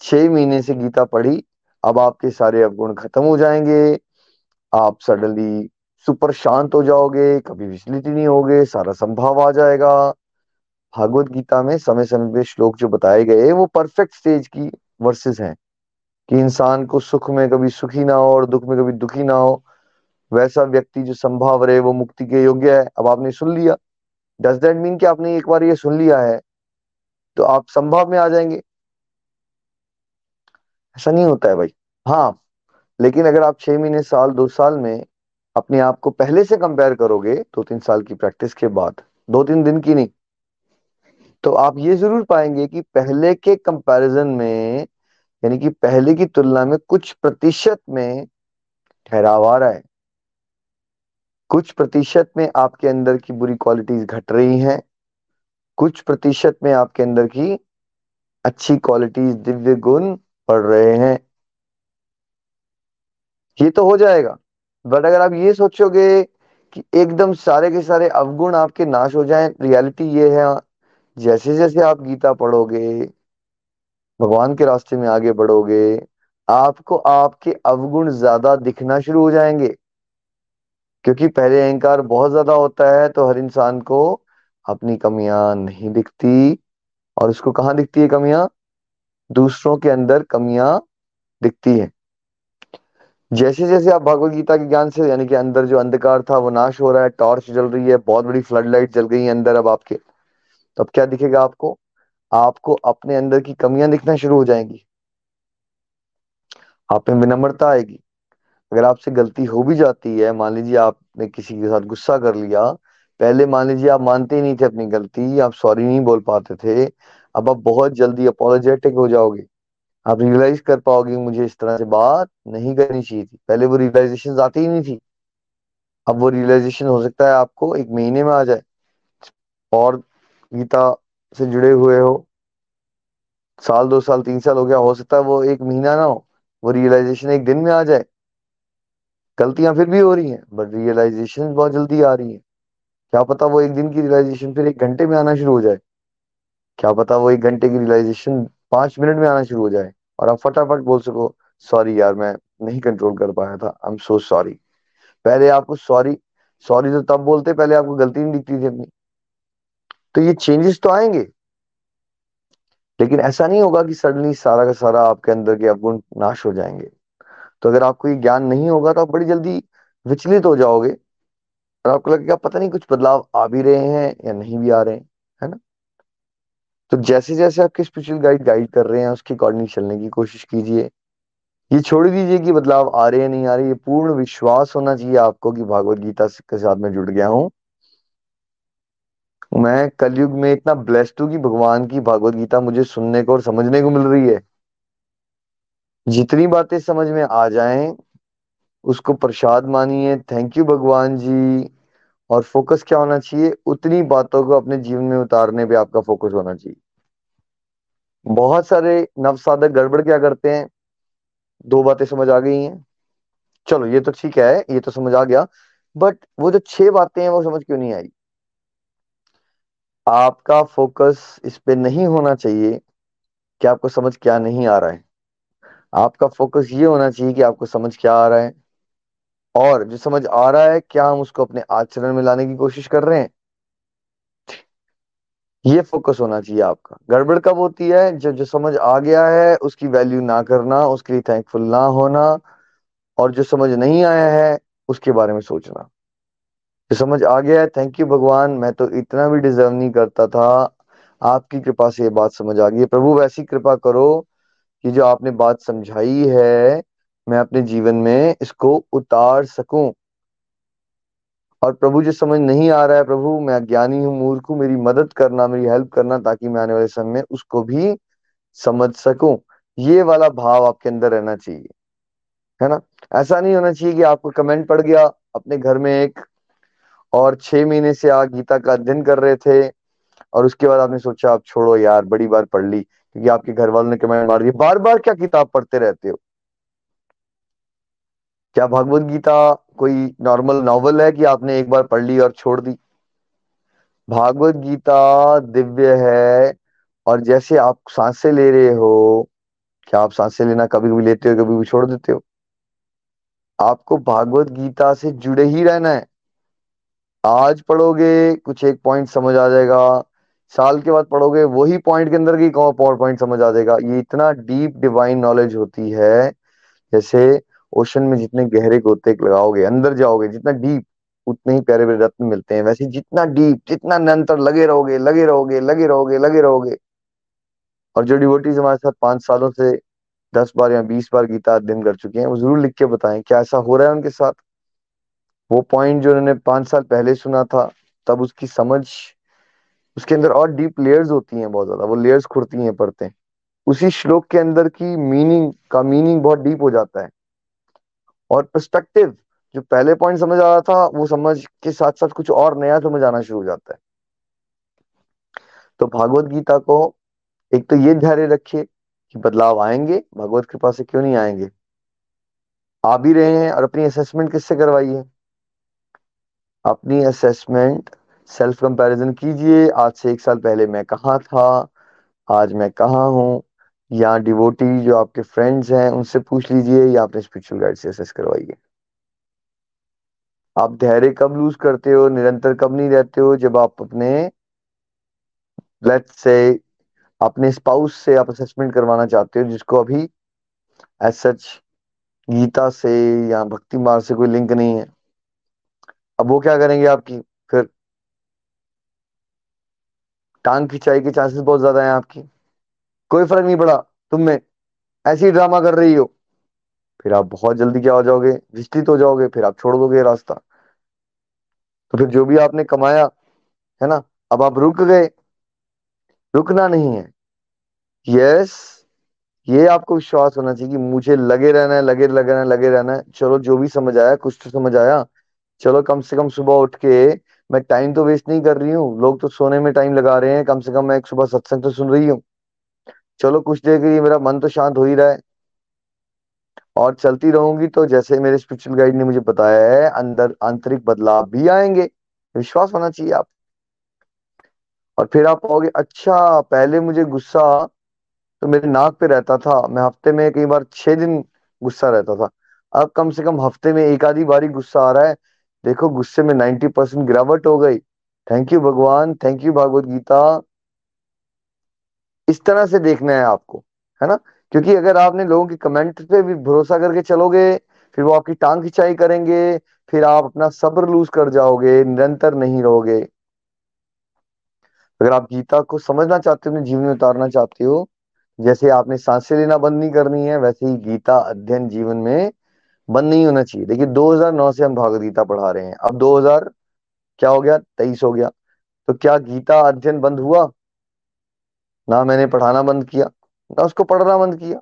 छह महीने से गीता पढ़ी, अब आपके सारे अवगुण खत्म हो जाएँगे। आप सडनली सुपर शांत हो जाओगे, कभी विचलित नहीं होगे, सारा संभाव आ जाएगा। भागवत गीता में समय समय पे श्लोक जो बताए गए वो परफेक्ट स्टेज की वर्सेस हैं कि इंसान को सुख में कभी सुखी ना हो और दुख में कभी दुखी ना हो, वैसा व्यक्ति जो संभाव रहे, वो मुक्ति के योग्य है। अब आपने सुन लिया। डज दैट मीन कि आपने एक बार ये सुन लिया है तो आप संभाव में आ जाएँगे? ऐसा नहीं होता है भाई। हाँ लेकिन अगर आप छह महीने, साल, दो साल में अपने आप को पहले से कंपेयर करोगे, दो तीन साल की प्रैक्टिस के बाद, दो तीन दिन की नहीं तो आप ये ज़रूर पाएँगे कि पहले के कंपैरिजन में यानी कि पहले की तुलना में कुछ प्रतिशत में ठहराव आ रहा है। कुछ प्रतिशत में आपके अंदर की बुरी क्वालिटीज घट रही हैं। कुछ प्रतिशत में आपके अंदर की अच्छी क्वालिटीज दिव्य गुण बढ़ रहे हैं। ये तो हो जाएगा। बट अगर आप ये सोचोगे कि एकदम सारे के सारे अवगुण आपके नाश हो जाएँ रियलिटी ये है जैसे जैसे आप गीता पढ़ोगे भगवान के रास्ते में आगे बढ़ोगे, आपको आपके अवगुण ज़्यादा दिखना शुरू हो जाएँगे। क्योंकि पहले अहंकार बहुत ज़्यादा होता है तो हर इंसान को अपनी कमियाँ नहीं दिखती। और उसको कहाँ दिखती है कमियाँ? दूसरों के अंदर कमियाँ दिखती है। जैसे जैसे आप भगवत गीता के ज्ञान से, यानी कि अंदर जो अंधकार था, वो नाश हो रहा है, टॉर्च जल रही है, बहुत बड़ी फ्लड लाइट जल गई है अंदर अब आपके। तो अब क्या दिखेगा आपको? आपको अपने अंदर की कमियाँ दिखना शुरू हो जाएँगी। आप में विनम्रता आएगी। अगर आपसे गलती हो भी जाती है, मान लीजिए आपने किसी के साथ गुस्सा कर लिया, पहले मान लीजिए आप मानते ही नहीं थे अपनी गलती, आप सॉरी नहीं बोल पाते थे, अब आप बहुत जल्दी अपोलोजेटिक हो जाओगे। आप रियलाइज़ कर पाओगे, मुझे इस तरह से बात नहीं करनी चाहिए थी। पहले वो रियलाइजेशन आती ही नहीं थी। अब वो रियलाइजेशन हो सकता है आपको एक महीने में आ जाए। और गीता से जुड़े हुए हो, साल, दो साल, तीन साल हो गया, हो सकता है वो एक महीना ना हो, वो रियलाइजेशन एक दिन में आ जाए। गलतियाँ फिर भी हो रही हैं बट रियलाइजेशन बहुत जल्दी आ रही है। क्या पता वो एक दिन की रियलाइजेशन फिर एक घंटे में आना शुरू हो जाए। क्या पता वो एक घंटे की रियलाइजेशन पाँच मिनट में आना शुरू हो जाए, और आप फटाफट बोल सको सॉरी यार, मैं नहीं कंट्रोल कर पाया था आई एम सो सॉरी पहले आपको सॉरी सॉरी तो तब बोलते, पहले आपको गलती नहीं दिखती थी अपनी। तो ये चेंजेस तो आएँगे। लेकिन ऐसा नहीं होगा कि सडनली सारा का सारा आपके अंदर के अवगुण नाश हो जाएँगे। तो अगर आपको ये ज्ञान नहीं होगा तो आप बड़ी जल्दी विचलित हो जाओगे और आपको लगेगा पता नहीं कुछ बदलाव आ भी रहे हैं या नहीं भी आ रहे हैं, है ना? तो जैसे जैसे आपके स्पिरिचुअल गाइड गाइड कर रहे हैं, उसके अकॉर्डिंग चलने की कोशिश कीजिए। ये छोड़ दीजिए कि बदलाव आ रहे हैं, नहीं आ रहे, ये पूर्ण विश्वास होना चाहिए आपको कि भागवत गीता के साथ में जुड़ गया हूँ। मैं कलयुग में इतना ब्लेस्ड हूँ कि भगवान की भागवत गीता मुझे सुनने को और समझने को मिल रही है। जितनी बातें समझ में आ जाएँ, उसको प्रसाद मानिए थैंक यू भगवान जी। और फोकस क्या होना चाहिए? उतनी बातों को अपने जीवन में उतारने पे आपका फोकस होना चाहिए। बहुत सारे नवसाधक गड़बड़ क्या करते हैं? दो बातें समझ आ गई हैं। चलो, ये तो ठीक है, ये तो समझ आ गया। बट वो जो छह बातें हैं, वो समझ क्यों नहीं आई? आपका फोकस इस पे नहीं होना चाहिए कि आपको समझ क्या नहीं आ रहा है। आपका फोकस ये होना चाहिए कि आपको समझ क्या आ रहा है और जो समझ आ रहा है, क्या हम उसको अपने आचरण में लाने की कोशिश कर रहे हैं? ये फोकस होना चाहिए आपका। गड़बड़ कब होती है? जब जो समझ आ गया है, उसकी वैल्यू ना करना, उसके लिए थैंकफुल ना होना और जो समझ नहीं आया है, उसके बारे में सोचना। जो समझ आ गया है। थैंक यू भगवान। मैं तो इतना भी डिजर्व नहीं करता था। आपकी कृपा से ये बात समझ आ गई है। प्रभु, वैसी कृपा करो कि जो आपने बात समझाई है, मैं अपने जीवन में इसको उतार सकूँ। और प्रभु, जो समझ नहीं आ रहा है, प्रभु, मैं अज्ञानी हूँ, मूर्ख हूँ, मेरी मदद करना, मेरी हेल्प करना, ताकि मैं आने वाले समय में उसको भी समझ सकूँ। ये वाला भाव आपके अंदर रहना चाहिए। है ना? ऐसा नहीं होना चाहिए कि आपको कमेंट पड़ गया, अपने घर में एक और छह महीने से आप गीता का अध्ययन कर रहे थे और उसके बाद आपने सोचा, आप छोड़ो यार, बड़ी बार पढ़ ली, क्योंकि आपके घर वालों ने कमेंट मार दिया। बार बार क्या किताब पढ़ते रहते हो? क्या भगवत गीता कोई नॉर्मल नॉवल है कि आपने एक बार पढ़ ली और छोड़ दी? भागवत गीता दिव्य है और जैसे आप साँसें ले रहे हो, क्या आप साँसें लेना कभी कभी लेते हो कभी भी छोड़ देते हो? आपको भागवत गीता से जुड़े ही रहना है। आज पढ़ोगे, कुछ एक पॉइंट समझ आ जाएगा। साल के बाद पढ़ोगे, वही पॉइंट के अंदर की पावर पॉइंट समझ आ जाएगा। ये इतना डीप डिवाइन नॉलेज होती है, जैसे ओशन में जितने गहरे गोते लगाओगे, अंदर जाओगे, जितना डीप उतने ही प्यारे प्यारे रत्न मिलते हैं। वैसे जितना डीप जितना निरंतर लगे रहोगे लगे रहोगे लगे रहोगे लगे रहोगे। और जो डिवोटीज हमारे साथ पाँच सालों से दस बार या बीस बार गीता अध्ययन कर चुके हैं, वो ज़रूर लिख के बताएँ, क्या ऐसा हो रहा है उनके साथ? वो पॉइंट जो उन्होंने पाँच साल पहले सुना था, तब उसकी समझ, उसके अंदर और डीप लेयर्स होती हैं बहुत ज़्यादा, वो लेयर्स खुरती हैं पढ़ते हैं। उसी श्लोक के अंदर की मीनिंग का मीनिंग बहुत डीप हो जाता है। और पर्सपेक्टिव जो पहले पॉइंट समझ आ रहा था, वो समझ के साथ साथ कुछ और नया समझ आना शुरू हो जाता है। तो भागवत गीता को एक तो ये धैर्य रखिए कि बदलाव आएँगे, भगवत कृपा से क्यों नहीं आएँगे? आ भी रहे हैं और अपनी असेसमेंट किससे करवाइए अपनी असेसमेंट सेल्फ कंपैरिजन कीजिए। आज से एक साल पहले मैं कहा था? आज मैं कहा हूँ? या डिवोटी जो आपके फ्रेंड्स हैं, उनसे पूछ लीजिए, या अपने स्पिरिचुअल गाइड से असेस करवाइए। आप धैर्य कब लूज करते हो? निरंतर कब नहीं रहते हो? जब आप अपने लेट्स से अपने स्पाउस से आप असेसमेंट करवाना चाहते हो, जिसको अभी एज सच गीता से या भक्ति मार्ग से कोई लिंक नहीं है। अब वो क्या करेंगे आपकी फिर टांग खिंचाई के चांसेस बहुत ज़्यादा हैं आपकी। कोई फ़र्क नहीं पड़ा, तुम में ऐसी ड्रामा कर रही हो। फिर आप बहुत जल्दी क्या हो जाओगे? विचलित हो जाओगे, फिर आप छोड़ दोगे रास्ता। तो फिर जो भी आपने कमाया, है ना, अब आप रुक गए। रुकना नहीं है। यस ये आपको विश्वास होना चाहिए कि मुझे लगे रहना है, लगे लगे रहना लगे रहना है। चलो, जो भी समझ आया, कुछ तो समझ आया। चलो कम से कम सुबह उठ के, मैं टाइम तो वेस्ट नहीं कर रही हूँ। लोग तो सोने में टाइम लगा रहे हैं। कम से कम मैं एक सुबह सत्संग तो सुन रही हूँ। चलो कुछ देर के लिए मेरा मन तो शांत हो ही रहा है। और चलती रहूँगी तो जैसे मेरे स्पिरिचुअल गाइड ने मुझे बताया है, अंदर आंतरिक बदलाव भी आएँगे। विश्वास होना चाहिए आप। और फिर आप कहोगे अच्छा पहले मुझे गुस्सा तो मेरे नाक पे रहता था। मैं हफ़्ते में कई बार छह दिन गुस्सा रहता था। अब कम से कम हफ़्ते में एक आधी बारी गुस्सा आ रहा है। देखो गुस्से में नाइन्टी परसेंट गिरावट हो गई। थैंक यू भगवान थैंक यू भागवत गीता। इस तरह से देखना है आपको, है ना? क्योंकि अगर आपने लोगों के कमेंट पे भी भरोसा करके चलोगे, फिर वो आपकी टांग खिंचाई करेंगे, फिर आप अपना सब्र लूज कर जाओगे, निरंतर नहीं रहोगे। अगर आप गीता को समझना चाहते हो, अपने जीवन में उतारना चाहते हो, जैसे आपने साँसें लेना बंद नहीं करनी है, वैसे ही गीता अध्ययन जीवन में बंद नहीं होना चाहिए। देखिए 2009 से हम भागवत गीता पढ़ा रहे हैं। अब 2000 क्या हो गया? तेईस हो गया। तो क्या गीता अध्ययन बंद हुआ? ना मैंने पढ़ाना बंद किया, ना उसको पढ़ना बंद किया।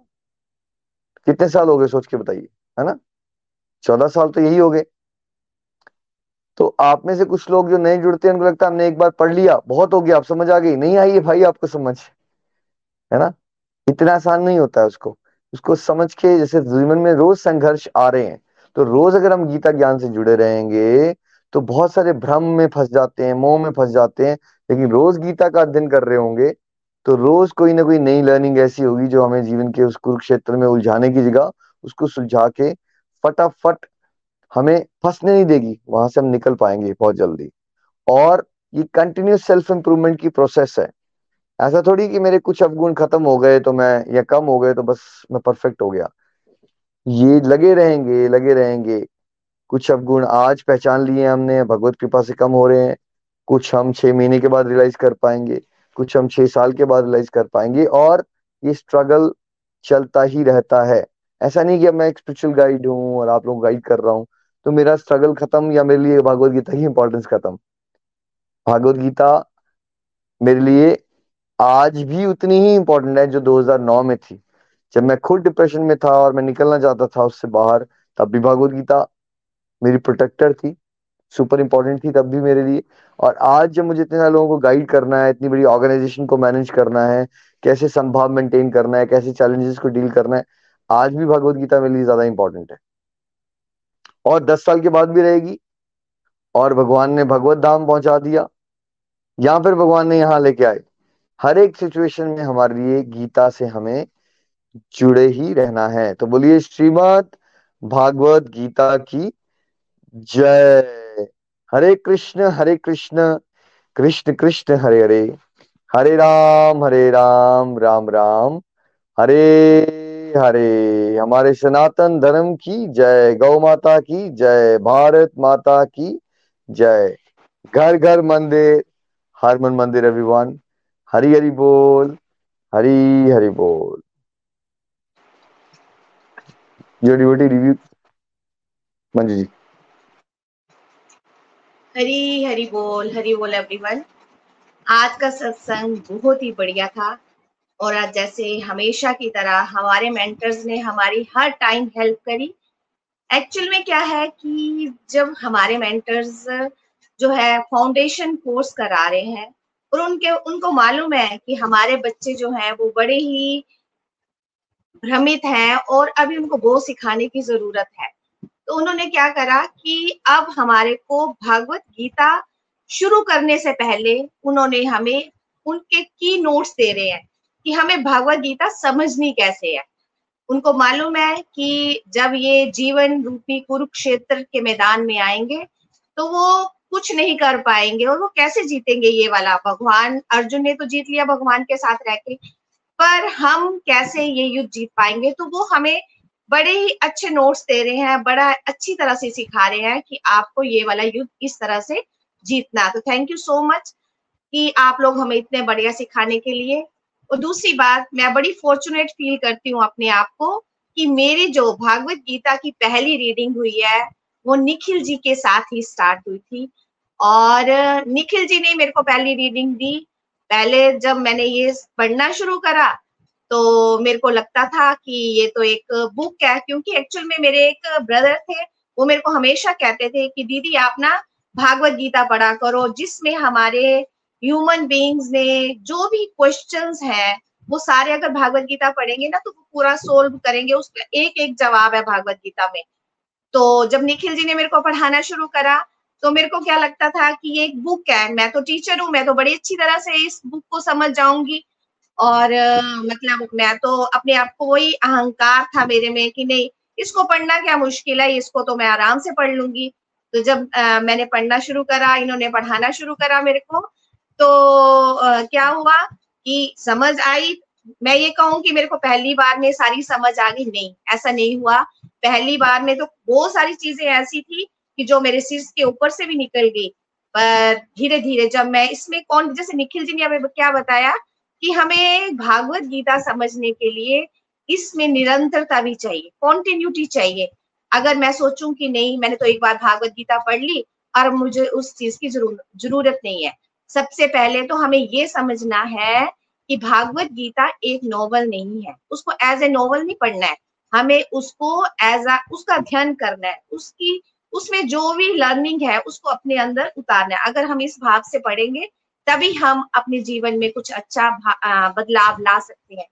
कितने साल हो गए, सोच के बताइए, है ना? चौदह साल तो यही हो गए। तो आप में से कुछ लोग जो नए जुड़ते हैं, उनको लगता है हमने एक बार पढ़ लिया, बहुत हो गया, आप समझ आ गई। नहीं आई है भाई आपको समझ, है ना? इतना आसान नहीं होता है उसको। उसको समझ के, जैसे जीवन में रोज संघर्ष आ रहे हैं तो रोज अगर हम गीता ज्ञान से जुड़े रहेंगे तो बहुत सारे भ्रम में फंस जाते हैं, मोह में फंस जाते हैं, लेकिन रोज गीता का अध्ययन कर रहे होंगे तो रोज कोई ना कोई नई लर्निंग ऐसी होगी जो हमें जीवन के उस कुरुक्षेत्र में उलझाने की जगह, उसको सुलझा के फटाफट हमें फंसने नहीं देगी, वहाँ से हम निकल पाएँगे बहुत जल्दी। और ये कंटिन्यूस सेल्फ इंप्रूवमेंट की प्रोसेस है। ऐसा थोड़ी कि मेरे कुछ अवगुण खत्म हो गए तो मैं, या कम हो गए तो बस मैं परफेक्ट हो गया। ये लगे रहेंगे लगे रहेंगे। कुछ अवगुण आज पहचान लिए हमने, भगवत कृपा से कम हो रहे हैं। कुछ हम छह महीने के बाद रियलाइज़ कर पाएँगे, कुछ हम छह साल के बाद रियलाइज़ कर पाएँगे और ये स्ट्रगल चलता ही रहता है। ऐसा नहीं कि अब मैं एक स्पिरिचुअल गाइड हूँ और आप लोग गाइड कर रहा हूँ तो मेरा स्ट्रगल खत्म या मेरे लिए भागवत गीता की इंपॉर्टेंस खत्म? भागवत गीता मेरे लिए आज भी उतनी ही इंपॉर्टेंट है जो 2009 में थी। जब मैं खुद डिप्रेशन में था और मैं निकलना चाहता था उससे बाहर, तब भी भागवत गीता मेरी प्रोटेक्टर थी सुपर इंपॉर्टेंट थी तब भी मेरे लिए। और आज जब मुझे इतने लोगों को गाइड करना है, इतनी बड़ी ऑर्गेनाइजेशन को मैनेज करना है, कैसे संभाव मेंटेन करना है, कैसे चैलेंजेस को डील करना है, आज भी भगवत गीता मेरे लिए ज़्यादा इंपॉर्टेंट है। और दस साल के बाद भी रहेगी, और भगवान ने भगवत धाम पहुँचा दिया, या फिर भगवान ने यहाँ लेके आए। हर एक सिचुएशन में हमारे लिए गीता से हमें जुड़े ही रहना है। तो बोलिए, श्रीमद भागवत गीता की जय। हरे कृष्ण हरे कृष्ण कृष्ण कृष्ण, हरे हरे। हरे राम हरे राम राम राम। हरे हरे। हमारे सनातन धर्म की जय। गौ माता की जय। भारत माता की जय। घर घर मंदिर हर मन मंदिर अभिमान हरी हरी बोल, हरी हरी बोल। जड़ी बटी रिव्यू मंजू जी। हरी हरी बोल हरी बोल एवरीवन आज का सत्संग बहुत ही बढ़िया था और आज जैसे हमेशा की तरह हमारे मेंटर्स ने हमारी हर टाइम हेल्प करी। एक्चुअल में क्या है कि जब हमारे मेंटर्स जो है फाउंडेशन कोर्स करा रहे हैं और उनके, उनको मालूम है कि हमारे बच्चे जो हैं, वो बड़े ही भ्रमित हैं और अभी उनको वो सिखाने की ज़रूरत है। तो उन्होंने क्या करा कि अब हमारे को भागवत गीता शुरू करने से पहले उन्होंने हमें उनके की नोट्स दे रहे हैं कि हमें भागवत गीता समझनी कैसे है। उनको मालूम है कि जब ये जीवन रूपी कुरुक्षेत्र के मैदान में आएँगे तो वो कुछ नहीं कर पाएँगे और वो कैसे जीतेंगे ये वाला? भगवान अर्जुन ने तो जीत लिया भगवान के साथ रह के। पर हम कैसे ये युद्ध जीत पाएँगे? तो वो हमें बड़े ही अच्छे नोट्स दे रहे हैं, बड़ा अच्छी तरह से सिखा रहे हैं कि आपको ये वाला युद्ध इस तरह से जीतना। तो थैंक यू सो मच कि आप लोग हमें इतने बढ़िया सिखाने के लिए। और दूसरी बात, मैं बड़ी फॉर्चुनेट फील करती हूँ अपने आप को कि मेरी जो भागवत गीता की पहली रीडिंग हुई है, वो निखिल जी के साथ ही स्टार्ट हुई थी। और, निखिल जी ने मेरे को पहली रीडिंग दी। पहले जब मैंने ये पढ़ना शुरू करा तो मेरे को लगता था कि ये तो एक बुक है, क्योंकि एक्चुअल में मेरे एक ब्रदर थे, वो मेरे को हमेशा कहते थे कि दीदी, आप ना भागवत गीता पढ़ा करो, जिसमें हमारे ह्यूमन बींग्स ने जो भी क्वेश्चंस हैं, वो सारे अगर भागवत गीता पढ़ेंगे ना तो वो पूरा सोल्व करेंगे, उसका एक एक जवाब है भागवत गीता में। तो जब निखिल जी ने मेरे को पढ़ाना शुरू करा तो मेरे को क्या लगता था कि ये एक बुक है मैं तो टीचर हूँ मैं तो बड़ी अच्छी तरह से इस बुक को समझ जाऊँगी। और मतलब मैं तो अपने आप को वही अहंकार था मेरे में कि नहीं इसको पढ़ना क्या मुश्किल है इसको तो मैं आराम से पढ़ लूँगी। तो जब आ, मैंने पढ़ना शुरू करा इन्होंने पढ़ाना शुरू करा मेरे को तो आ, क्या हुआ कि समझ आई। मैं ये कहूँ कि मेरे को पहली बार में सारी समझ आ गई नहीं ऐसा नहीं हुआ। पहली बार में तो बहुत सारी चीज़ें ऐसी थी कि जो मेरे सिर के ऊपर से भी निकल गई। पर धीरे धीरे जब मैं इसमें कौन, जैसे निखिल जी ने हमें क्या बताया कि हमें भागवत गीता समझने के लिए इसमें निरंतरता भी चाहिए कॉन्टिन्यूटी चाहिए। अगर मैं सोचूं कि नहीं, मैंने तो एक बार भागवत गीता पढ़ ली और मुझे उस चीज़ की ज़रूरत ज़रूरत नहीं है। सबसे पहले तो हमें ये समझना है कि भागवत गीता एक नॉवल नहीं है। उसको एज ए नॉवल नहीं पढ़ना है। हमें उसको एज अ उसका अध्ययन करना है। उसकी उसमें जो भी लर्निंग है, उसको अपने अंदर उतारना है। अगर हम इस भाव से पढ़ेंगे, तभी हम अपने जीवन में कुछ अच्छा बदलाव ला सकते हैं।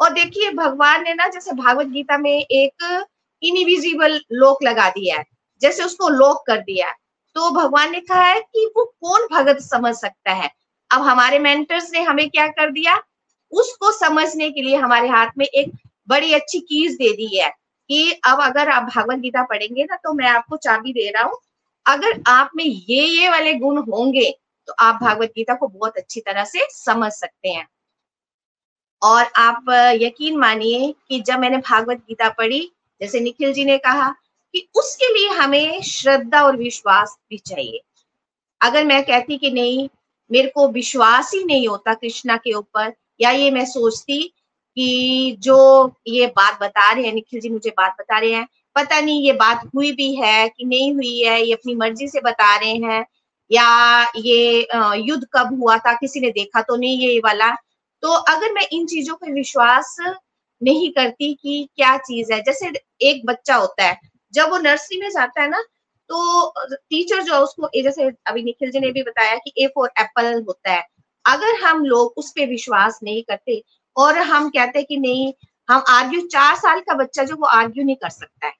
और देखिए, भगवान ने ना, जैसे भागवत गीता में एक इनविजिबल लोक लगा दिया है, जैसे उसको लोक कर दिया है। तो भगवान ने कहा है कि वो कौन भगत समझ सकता है? अब हमारे मेंटर्स ने हमें क्या कर दिया? उसको समझने के लिए हमारे हाथ में एक बड़ी अच्छी कीज दे दी है। कि अब अगर आप भागवत गीता पढ़ेंगे ना तो मैं आपको चाबी दे रहा हूँ। अगर आप में ये ये वाले गुण होंगे तो आप भागवत गीता को बहुत अच्छी तरह से समझ सकते हैं। और आप यकीन मानिए कि जब मैंने भागवत गीता पढ़ी, जैसे निखिल जी ने कहा कि उसके लिए हमें श्रद्धा और विश्वास भी चाहिए। अगर मैं कहती कि नहीं, मेरे को विश्वास ही नहीं होता कृष्णा के ऊपर, या ये मैं सोचती कि जो ये बात बता रहे हैं, निखिल जी मुझे बात बता रहे हैं। पता नहीं ये बात हुई भी है कि नहीं हुई है, ये अपनी मर्ज़ी से बता रहे हैं, या ये युद्ध कब हुआ था, किसी ने देखा तो नहीं ये वाला। तो अगर मैं इन चीज़ों पर विश्वास नहीं करती कि क्या चीज़ है, जैसे एक बच्चा होता है, जब वो नर्सरी में जाता है ना तो टीचर जो है उसको जैसे अभी निखिल जी ने भी बताया कि ए फॉर एप्पल होता है। अगर हम लोग उस पर विश्वास नहीं करते और हम कहते हैं कि नहीं, हम आर्ग्यू, चार साल का बच्चा जो वो आर्ग्यू नहीं कर सकता है।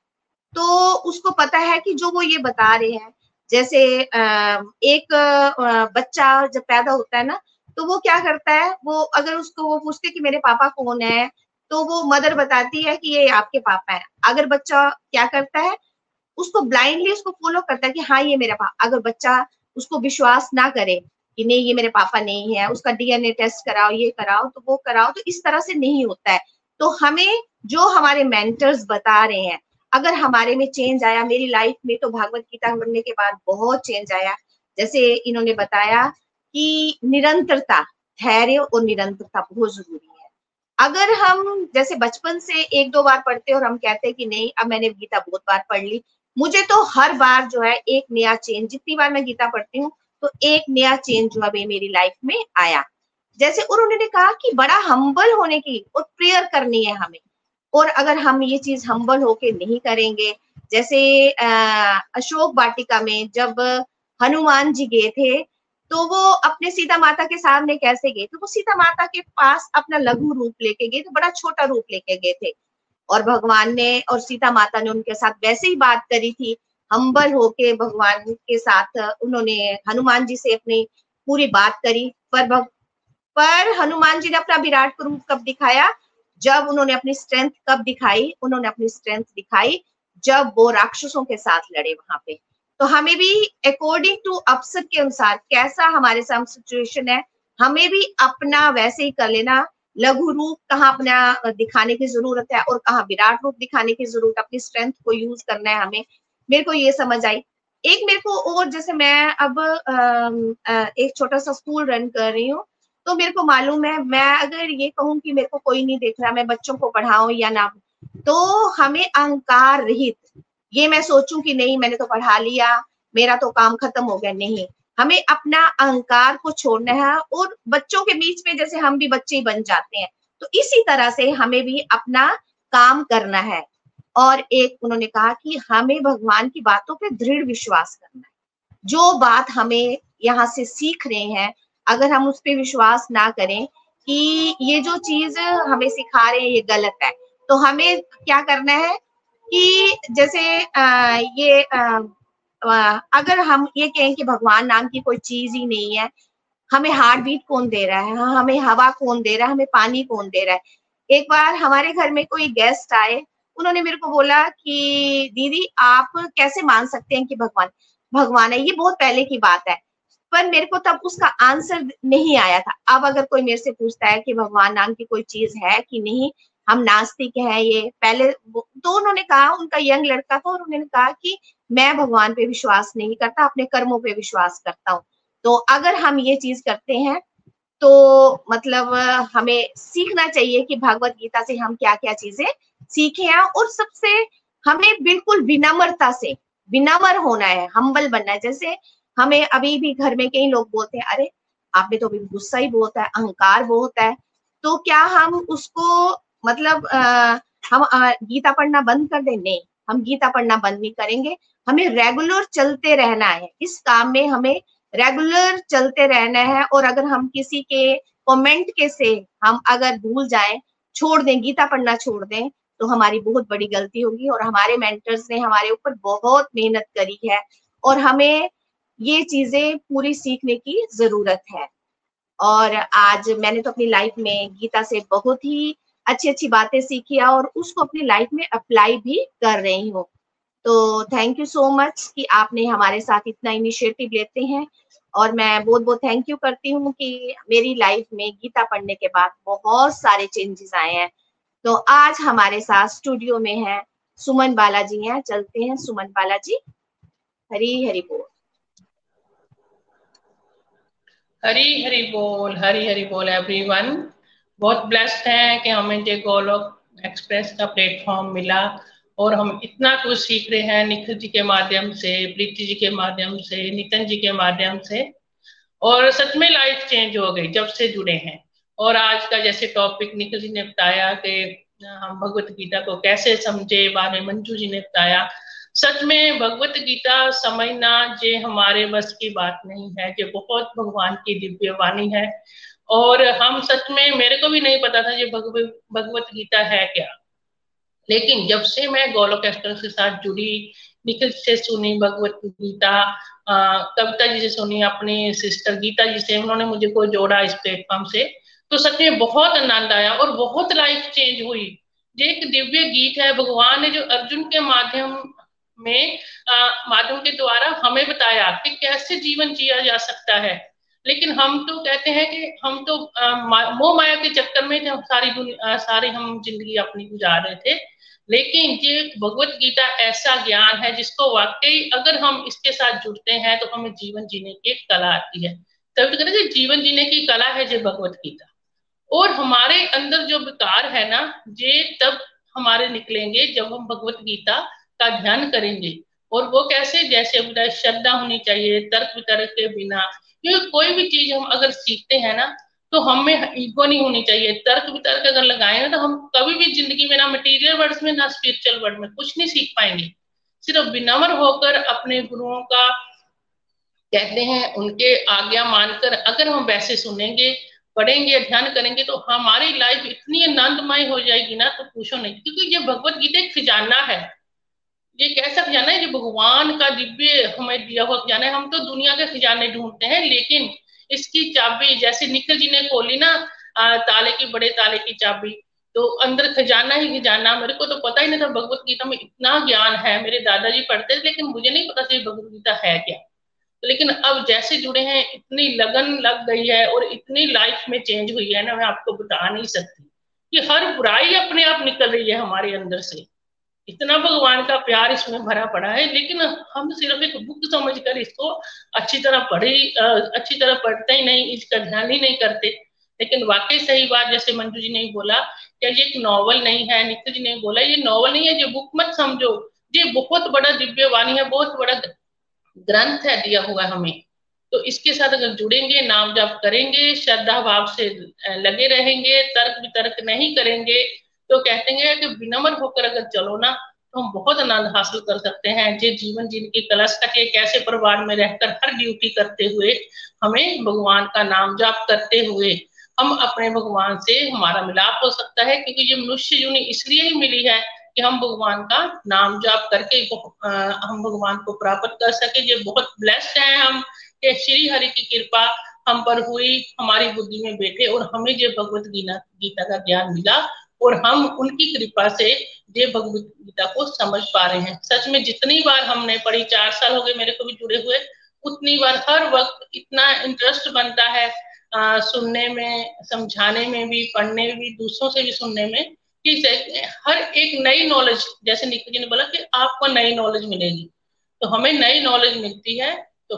तो उसको पता है कि जो वो ये बता रहे हैं, जैसे एक बच्चा जब पैदा होता है ना तो वो क्या करता है, वो अगर उसको, वो पूछते कि मेरे पापा कौन है तो वो मदर बताती है कि ये आपके पापा है। अगर बच्चा क्या करता है, उसको ब्लाइंडली उसको फॉलो करता है कि हाँ ये मेरा पापा अगर बच्चा उसको विश्वास ना करे कि नहीं, ये मेरे पापा नहीं है, उसका डीएनए टेस्ट कराओ, ये कराओ तो वो कराओ तो इस तरह से नहीं होता है। तो हमें जो हमारे मेंटर्स बता रहे हैं, अगर हमारे में चेंज आया, मेरी लाइफ में तो भागवत गीता पढ़ने के बाद बहुत चेंज आया। जैसे इन्होंने बताया कि निरंतरता, धैर्य और निरंतरता बहुत ज़रूरी है। अगर हम, जैसे बचपन से एक दो बार पढ़ते और हम कहते हैं कि नहीं, अब मैंने गीता बहुत बार पढ़ ली, मुझे तो हर बार जो है एक नया चेंज जितनी बार मैं गीता पढ़ती हूँ तो एक नया चेंज जो है मेरी लाइफ में आया। जैसे और उन्होंने कहा कि बड़ा हम्बल होने की और प्रेयर करनी है हमें। और अगर हम ये चीज़ हम्बल होके नहीं करेंगे, जैसे अशोक वाटिका में जब हनुमान जी गए थे तो वो अपने सीता माता के सामने कैसे गए? तो वो सीता माता के पास अपना लघु रूप लेके गए थे बड़ा छोटा रूप लेके गए थे। और भगवान ने और सीता माता ने उनके साथ वैसे ही बात करी थी हम्बल होके भगवान के साथ उन्होंने हनुमान जी से अपनी पूरी बात करी। पर भग, पर हनुमान जी ने अपना विराट रूप कब दिखाया? जब उन्होंने अपनी स्ट्रेंथ कब दिखाई? उन्होंने अपनी स्ट्रेंथ दिखाई जब वो राक्षसों के साथ लड़े वहाँ पे। तो हमें भी अकॉर्डिंग टू अवसर के अनुसार कैसा हमारे साथ सिचुएशन है हमें भी अपना वैसे ही कर लेना। लघु रूप कहाँ अपना दिखाने की ज़रूरत है और कहाँ विराट रूप दिखाने की ज़रूरत है अपनी स्ट्रेंथ को यूज़ करना है हमें। मेरे को ये समझ आई। एक मेरे को और जैसे मैं अब एक छोटा सा स्कूल रन कर रही हूँ तो मेरे को मालूम है, मैं अगर ये कहूँ कि मेरे को कोई नहीं देख रहा, मैं बच्चों को पढ़ाऊं या ना तो हमें अहंकार रहित, ये मैं सोचूं कि नहीं, मैंने तो पढ़ा लिया, मेरा तो काम खत्म हो गया, नहीं। हमें अपना अहंकार को छोड़ना है और बच्चों के बीच में जैसे हम भी बच्चे ही बन जाते हैं तो इसी तरह से हमें भी अपना काम करना है। और एक उन्होंने कहा कि हमें भगवान की बातों पे दृढ़ विश्वास करना है। जो बात हमें यहाँ से सीख रहे हैं अगर हम उस पर विश्वास ना करें कि ये जो चीज़ हमें सिखा रहे हैं ये गलत है तो हमें क्या करना है कि जैसे आ, ये आ, अगर हम ये कहें कि भगवान नाम की कोई चीज़ ही नहीं है हमें हार्ट बीट कौन दे रहा हाँ, हमें हवा कौन दे रहा है हमें पानी कौन दे रहा है। एक बार हमारे घर में कोई गेस्ट आए उन्होंने मेरे को बोला कि, दीदी, आप कैसे मान सकते हैं कि भगवान भगवान है? ये बहुत पहले की बात है। पर मेरे को तब उसका आंसर नहीं आया था। अब अगर कोई मेरे से पूछता है कि भगवान नाम की कोई चीज़ है कि नहीं, हम नास्तिक हैं, ये पहले तो उन्होंने कहा, उनका यंग लड़का था और उन्होंने कहा कि मैं भगवान पे विश्वास नहीं करता, अपने कर्मों पे विश्वास करता हूँ। तो अगर हम ये चीज़ करते हैं तो मतलब हमें सीखना चाहिए कि भगवत गीता से हम क्या क्या चीज़ें सीखे हैं और सबसे हमें बिल्कुल विनम्रता से विनम्र होना है हम्बल बनना है। जैसे हमें अभी भी घर में कई लोग बोलते हैं अरे आप में तो अभी गुस्सा ही बहुत है अहंकार बहुत है। तो क्या हम उसको मतलब आ, हम आ, गीता पढ़ना बंद कर दें? नहीं हम गीता पढ़ना बंद नहीं करेंगे। हमें रेगुलर चलते रहना है। इस काम में हमें रेगुलर चलते रहना है और अगर हम किसी के कमेंट के से हम अगर भूल जाए छोड़ दें गीता पढ़ना छोड़ दें तो हमारी बहुत बड़ी गलती होगी और हमारे मेंटर्स ने हमारे ऊपर बहुत मेहनत करी है और हमें ये चीज़ें पूरी सीखने की ज़रूरत है। और आज मैंने तो अपनी लाइफ में गीता से बहुत ही अच्छी अच्छी बातें सीखी और उसको अपनी लाइफ में अप्लाई भी कर रही हूँ। तो थैंक यू सो मच कि आपने हमारे साथ इतना इनिशिएटिव लेते हैं और मैं बहुत बहुत थैंक यू करती हूँ कि मेरी लाइफ में गीता पढ़ने के बाद बहुत सारे चेंजेस आए हैं। तो आज हमारे साथ स्टूडियो में है सुमन बालाजी हैं। चलते हैं सुमन बालाजी। हरी हरी बोल। हरी हरी बोल, हरी हरी बोल एवरीवन बहुत ब्लेस्ड हैं कि हमें जो गोलोक एक्सप्रेस का प्लेटफॉर्म मिला और हम इतना कुछ सीख रहे हैं निखिल जी के माध्यम से, प्रीति जी के माध्यम से, नितिन जी के माध्यम से। और सच में लाइफ चेंज हो गई जब से जुड़े हैं। और आज का जैसे टॉपिक निखिल जी ने बताया कि हम भगवत गीता को कैसे समझे में मंजू जी ने बताया। सच में भगवत गीता समझना जे हमारे बस की बात नहीं है, जो बहुत भगवान की दिव्य वाणी है। और हम सच में, मेरे को भी नहीं पता था ये भगवत भगवत गीता है क्या। लेकिन जब से मैं गोलोक एक्सप्रेस के साथ जुड़ी, निखिल से सुनी भगवत गीता कविता जी से सुनी, अपनी सिस्टर गीता जी से, उन्होंने मुझे को जोड़ा इस प्लेटफॉर्म से। तो सच में बहुत आनंद आया और बहुत लाइफ चेंज हुई। जो एक दिव्य गीत है, भगवान ने जो अर्जुन के माध्यम में माध्यम के द्वारा हमें बताया कि कैसे जीवन जिया जा सकता है। लेकिन हम तो कहते हैं कि हम तो मोह माया के चक्कर में थे सारी दुनिया सारी हम ज़िंदगी अपनी गुजार रहे थे। लेकिन ये भगवत गीता ऐसा ज्ञान है जिसको वाकई अगर हम इसके साथ जुड़ते हैं तो हमें जीवन जीने की कला आती है। तभी तो कहते जीवन जीने की कला है जो भगवत गीता। और हमारे अंदर जो विकार है ना, ये तब हमारे निकलेंगे जब हम भगवत गीता का ध्यान करेंगे। और वो कैसे? जैसे श्रद्धा होनी चाहिए, तर्क वितर्क के बिना। क्योंकि कोई भी चीज़ हम अगर सीखते हैं ना तो हमें ईगो नहीं होनी चाहिए। तर्क वितर्क अगर लगाए ना तो हम कभी भी ज़िंदगी में ना मटेरियल वर्ड्स में, ना स्पिरिचुअल वर्ड में कुछ नहीं सीख पाएँगे। सिर्फ़ विनम्र होकर अपने गुरुओं का कहते हैं, उनके आज्ञा मानकर अगर हम वैसे सुनेंगे पढ़ेंगे, ध्यान करेंगे तो हमारी लाइफ इतनी आनंदमय हो जाएगी ना तो पूछो नहीं। क्योंकि ये भगवत गीता एक खजाना है। ये कैसा खजाना है? जो भगवान का दिव्य हमें दिया हुआ खजाना है। हम तो दुनिया के खजाने ढूंढते हैं, लेकिन इसकी चाबी, जैसे निखिल जी ने खोली ना ताले की, बड़े ताले की चाबी तो अंदर खजाना ही खजाना। मेरे को तो पता ही नहीं था, भगवत गीता में इतना ज्ञान है। मेरे दादाजी पढ़ते थे, लेकिन मुझे नहीं पता था भगवत गीता है क्या। लेकिन अब जैसे जुड़े हैं, इतनी लगन लग गई है और इतनी लाइफ में चेंज हुई है ना, मैं आपको बता नहीं सकती। कि हर बुराई अपने आप निकल रही है हमारे अंदर से। इतना भगवान का प्यार इसमें भरा पड़ा है, लेकिन हम सिर्फ़ एक बुक समझकर इसको अच्छी तरह पढ़ी अच्छी तरह पढ़ते ही नहीं, इसका ध्यान ही नहीं करते। लेकिन वाकई सही बात, जैसे मंजू जी ने बोला, क्या ये एक नॉवल नहीं है? नित्य जी ने बोला, ये नॉवल नहीं है, ये बुक मत समझो। ये बहुत बड़ा दिव्य वाणी है, बहुत बड़ा ग्रंथ है दिया हुआ हमें। तो इसके साथ अगर जुड़ेंगे, नाम जप करेंगे, श्रद्धा भाव से लगे रहेंगे, तर्क वितर्क नहीं करेंगे तो कहते हैं कि विनम्र होकर अगर चलो ना तो हम बहुत आनंद हासिल कर सकते हैं। जे जीवन जिनकी कलश के कैसे परिवार में रहकर हर ड्यूटी करते हुए, हमें भगवान का नाम जाप करते हुए, हम अपने भगवान से हमारा मिलाप हो सकता है, क्योंकि ये मनुष्य यूनि इसलिए ही मिली है कि हम भगवान का नाम जाप करके हम भगवान को प्राप्त कर सके। ये बहुत ब्लेस्ड है हम। कि श्री हरि की कृपा हम पर हुई हमारी बुद्धि में बैठे और हमें जो भगवत गीता का ज्ञान मिला और हम उनकी कृपा से ये भगवत गीता को समझ पा रहे हैं। सच में जितनी बार हमने पढ़ी चार साल हो गए मेरे को भी जुड़े हुए उतनी बार हर वक्त इतना इंटरेस्ट बनता है आ, सुनने में समझाने में भी पढ़ने में भी दूसरों से भी सुनने में। कि हर एक नई नॉलेज जैसे निखिल जी ने बोला कि आपको नई नॉलेज मिलेगी। तो हमें नई नॉलेज मिलती है तो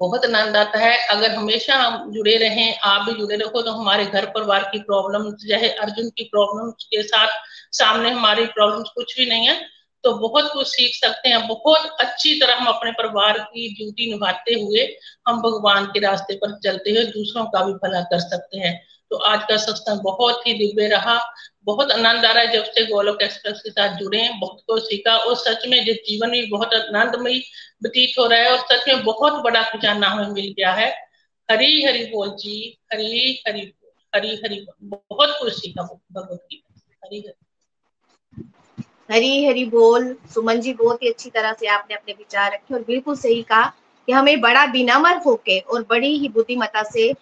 बहुत आनंद आता है। अगर हमेशा हम जुड़े रहें, आप भी जुड़े रहो तो हमारे घर परिवार की प्रॉब्लम चाहे अर्जुन की प्रॉब्लम के साथ सामने हमारी प्रॉब्लम कुछ भी नहीं है तो बहुत कुछ सीख सकते हैं। बहुत अच्छी तरह हम अपने परिवार की ड्यूटी निभाते हुए हम भगवान के रास्ते पर चलते हुए दूसरों का भी भला कर सकते हैं। तो आज का सत्संग बहुत ही दिव्य रहा। बहुत आनंद आ रहा है जब से गोलोक एक्सप्रेस के साथ जुड़े हैं, बहुत कुछ सीखा। और सच में जो जीवन भी बहुत आनंदमय व्यतीत हो रहा है और सच में बहुत बड़ा खजाना हमें मिल गया है। हरी हरी बोल जी, हरी हरी हरी हरी बहुत कुछ सीखा भगवत गीता हरी हरी। हरी हरी बोल। सुमन जी, बहुत ही अच्छी तरह से आपने अपने विचार रखे और बिल्कुल सही कहा कि हमें बड़ा विनम्र होके और बड़ी ही बुद्धिमता से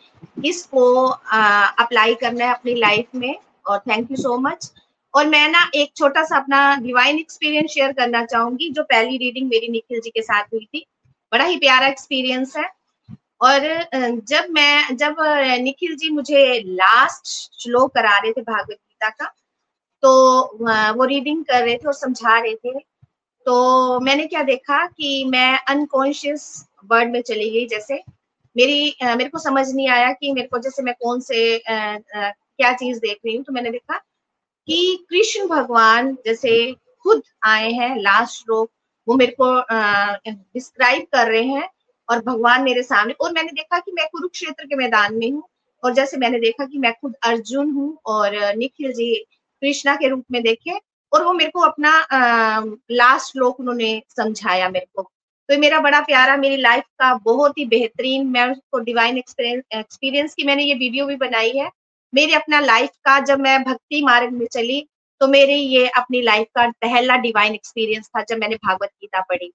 इसको अप्लाई करना है अपनी लाइफ में। और थैंक यू सो मच और मैं ना एक छोटा सा अपना डिवाइन एक्सपीरियंस शेयर करना चाहूँगी, जो पहली रीडिंग मेरी निखिल जी के साथ हुई थी। बड़ा ही प्यारा एक्सपीरियंस है। और जब मैं, जब निखिल जी मुझे लास्ट श्लोक करा रहे थे भागवत गीता का तो वो रीडिंग कर रहे थे और समझा रहे थे। तो मैंने क्या देखा कि मैं अनकॉन्शियस वर्ड में चली गई, जैसे मेरी मेरे को समझ नहीं आया कि मेरे को, जैसे मैं कौन से क्या चीज़ देख रही हूँ? तो मैंने देखा कि कृष्ण भगवान जैसे खुद आए हैं लास्ट श्लोक वो मेरे को डिस्क्राइब कर रहे हैं और भगवान मेरे सामने और मैंने देखा कि मैं कुरुक्षेत्र के मैदान में हूँ और जैसे मैंने देखा कि मैं खुद अर्जुन हूँ और निखिल जी कृष्णा के रूप में देखे और वो मेरे को अपना लास्ट श्लोक उन्होंने समझाया मेरे को। तो मेरा बड़ा प्यारा, मेरी लाइफ का बहुत ही बेहतरीन, मैं उसको डिवाइन एक्सपीरियंस की मैंने ये वीडियो भी बनाई है। मेरी अपना लाइफ का जब मैं भक्ति मार्ग में चली तो मेरे ये अपनी लाइफ का पहला डिवाइन एक्सपीरियंस था जब मैंने भागवत गीता पढ़ी।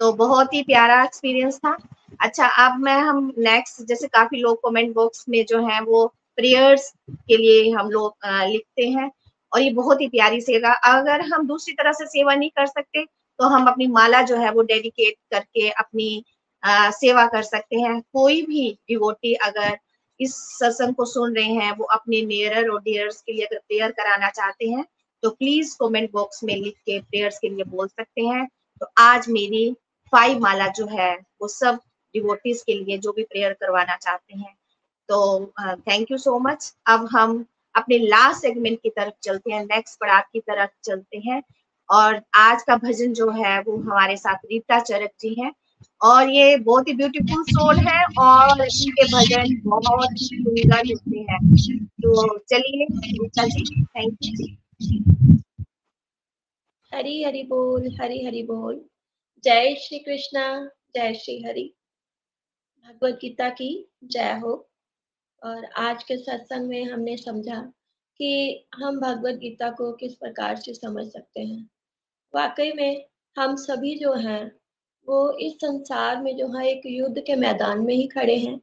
तो बहुत ही प्यारा एक्सपीरियंस था। अच्छा अब मैं हम नेक्स्ट जैसे काफ़ी लोग कमेंट बॉक्स में जो है वो प्रेयर्स के लिए हम लोग लिखते हैं। और ये बहुत ही प्यारी सेवा। अगर हम दूसरी तरह से सेवा नहीं कर सकते तो हम अपनी माला जो है वो डेडिकेट करके अपनी आ, सेवा कर सकते हैं। कोई भी डिवोटी अगर इस सत्संग को सुन रहे हैं, वो अपने नियर और डियर्स के लिए अगर प्रेयर कराना चाहते हैं तो प्लीज़ कमेंट बॉक्स में लिख के प्रेयर्स के लिए बोल सकते हैं। तो आज मेरी फाइव माला जो है, वो सब डिवोटीज के लिए जो भी प्रेयर करवाना चाहते हैं। तो थैंक यू सो मच अब हम अपने लास्ट सेगमेंट की तरफ़ चलते हैं नेक्स्ट पड़ाव की तरफ़ चलते हैं। और आज का भजन जो है, वो हमारे साथ रीता चरक जी हैं। और ये बहुत ही ब्यूटीफुल सोल है और इनके भजन बहुत ही सुंदर लिखते हैं। तो चलिए थैंक यू हरी हरी बोल, हरी हरी बोल। जय श्री कृष्णा, जय श्री हरि। भगवत गीता की जय हो। और आज के सत्संग में हमने समझा कि हम भगवत गीता को किस प्रकार से समझ सकते हैं। वाकई में हम सभी जो हैं वो इस संसार में जो है एक युद्ध के मैदान में ही खड़े हैं।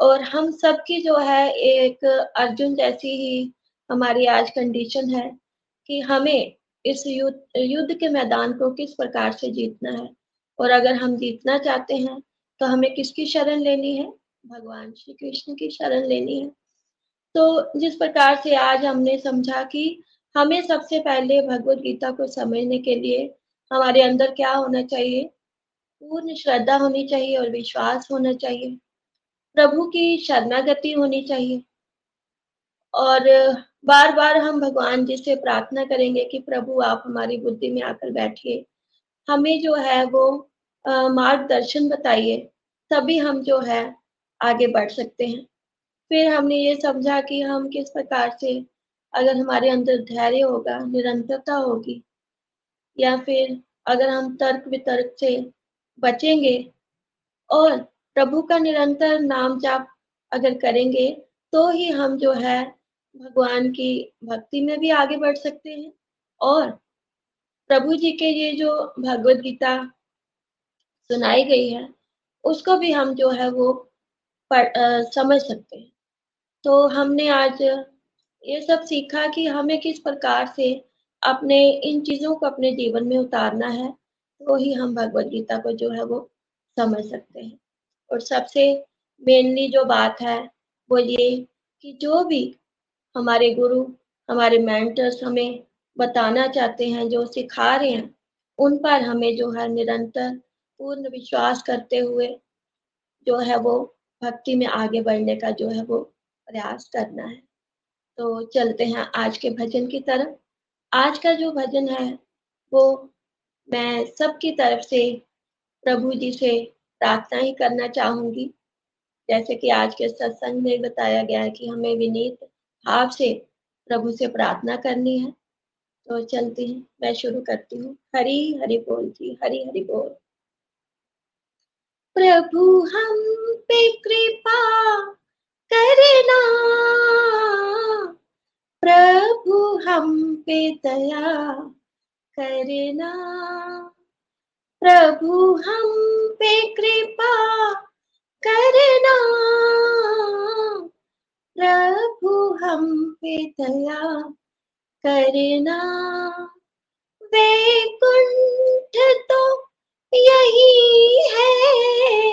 और हम सब की जो है एक अर्जुन जैसी ही हमारी आज कंडीशन है कि हमें इस युद्ध युद्ध के मैदान को किस प्रकार से जीतना है। और अगर हम जीतना चाहते हैं तो हमें किसकी शरण लेनी है? भगवान श्री कृष्ण की शरण लेनी है। तो जिस प्रकार से आज हमने समझा कि हमें सबसे पहले भगवत गीता को समझने के लिए हमारे अंदर क्या होना चाहिए? पूर्ण श्रद्धा होनी चाहिए और विश्वास होना चाहिए। प्रभु की शरणागति होनी चाहिए। और बार बार हम भगवान जी से प्रार्थना करेंगे कि प्रभु आप हमारी बुद्धि में आकर बैठिए। हमें जो है वो मार्गदर्शन बताइए, तभी हम जो है आगे बढ़ सकते हैं। फिर हमने ये समझा कि हम किस प्रकार से अगर हमारे अंदर धैर्य होगा, निरंतरता होगी या फिर अगर हम तर्क वितर्क से बचेंगे और प्रभु का निरंतर नाम जाप अगर करेंगे तो ही हम जो है भगवान की भक्ति में भी आगे बढ़ सकते हैं। और प्रभु जी के ये जो भगवत गीता सुनाई गई है उसको भी हम जो है वो पढ़ आ, समझ सकते हैं। तो हमने आज ये सब सीखा कि हमें किस प्रकार से अपने, इन चीज़ों को अपने जीवन में उतारना है तो ही हम भगवत गीता को जो है वो समझ सकते हैं। और सबसे मेनली जो बात है, वो ये कि जो भी हमारे गुरु, हमारे मेंटर्स हमें बताना चाहते हैं, जो सिखा रहे हैं, उन पर हमें जो है निरंतर पूर्ण विश्वास करते हुए जो है वो भक्ति में आगे बढ़ने का जो है वो प्रयास करना है। तो चलते हैं आज के भजन की तरफ़। आज का जो भजन है, वो मैं सबकी तरफ़ से प्रभु जी से प्रार्थना ही करना चाहूँगी। जैसे कि आज के सत्संग में बताया गया है कि हमें विनीत भाव से प्रभु से प्रार्थना करनी है। तो चलते हैं, मैं शुरू करती हूँ। हरी, हरि बोल जी, हरी, हरि बोल। प्रभु हम पे कृपा करना प्रभु, हम पे दया करना। प्रभु, हम पे कृपा करना। प्रभु, हम पे दया करना। वे कुंठ तो यही है।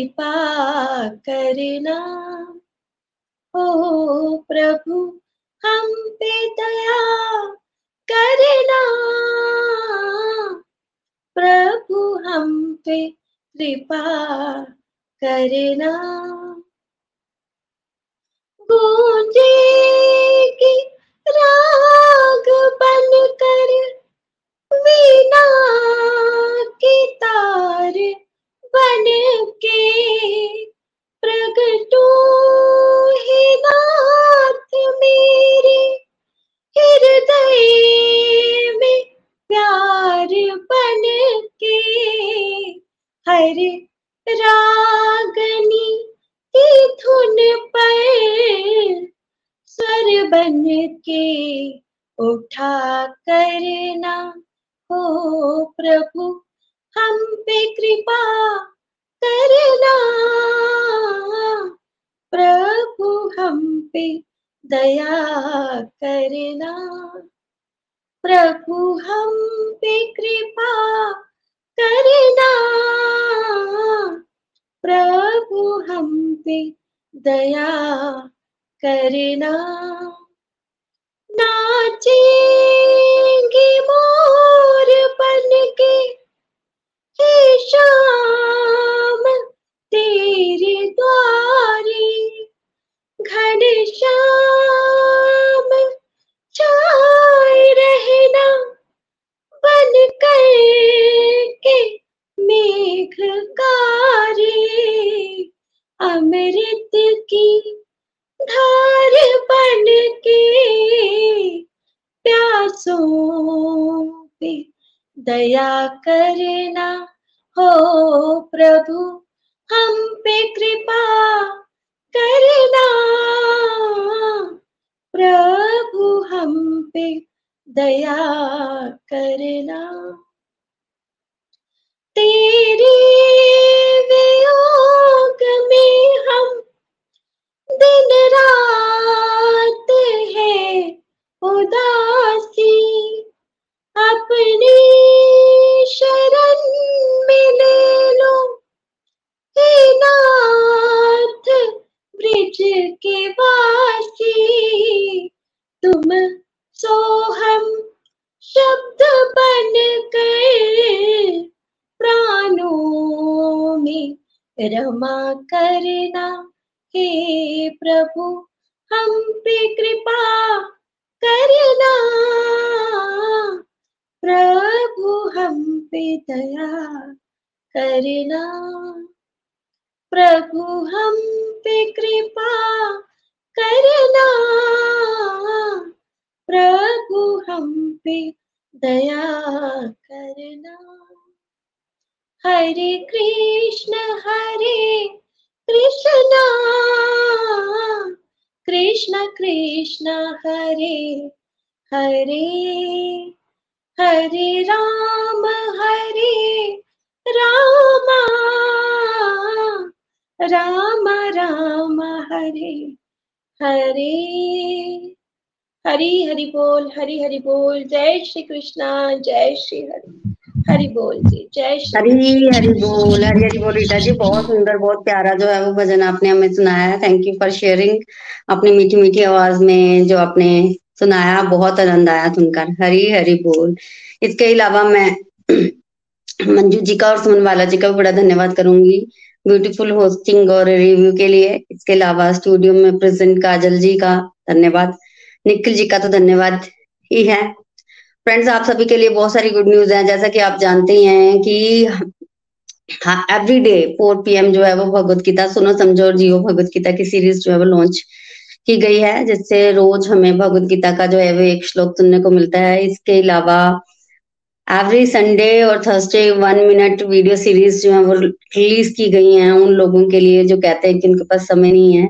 कृपा करना ओ प्रभु हम पे दया करना प्रभु हम पे कृपा करना करना। हो प्रभु हम पे कृपा करना। प्रभु हम पे दया राम हरे राम राम राम हरे हरे। हरि हरि बोल हरि हरि बोल जय श्री कृष्णा जय श्री हरि। हरि बोल जी जय श्री हरी हरी बोल हरी हरी बोल रीटा जी बहुत सुंदर बहुत प्यारा जो है वो भजन आपने हमें सुनाया है। थैंक यू फॉर शेयरिंग अपनी मीठी मीठी आवाज़ में जो आपने सुनाया, बहुत आनंद आया सुनकर हरी हरी बोल। इसके अलावा मैं मंजू जी का और सुमन वाला जी का भी बड़ा धन्यवाद करूँगी। ब्यूटीफुल होस्टिंग और रिव्यू के लिए। इसके अलावा स्टूडियो में प्रेजेंट काजल जी का धन्यवाद। निखिल जी का तो धन्यवाद ही है। फ्रेंड्स आप सभी के लिए बहुत सारी गुड न्यूज़ है। जैसा कि आप जानते ही हैं कि हाँ एवरी डे फोर पीएम जो है वो भगवत गीता, सुनो, समझो और जियो भगवत गीता की सीरीज़ जो है वो लॉन्च की गई है, जिससे रोज हमें भगवत गीता का जो है वो एक श्लोक सुनने को मिलता है। इसके अलावा एवरी संडे और Thursday one minute video series जो है वो रिलीज़ की गई हैं उन लोगों के लिए, जो कहते हैं कि उनके पास समय नहीं है।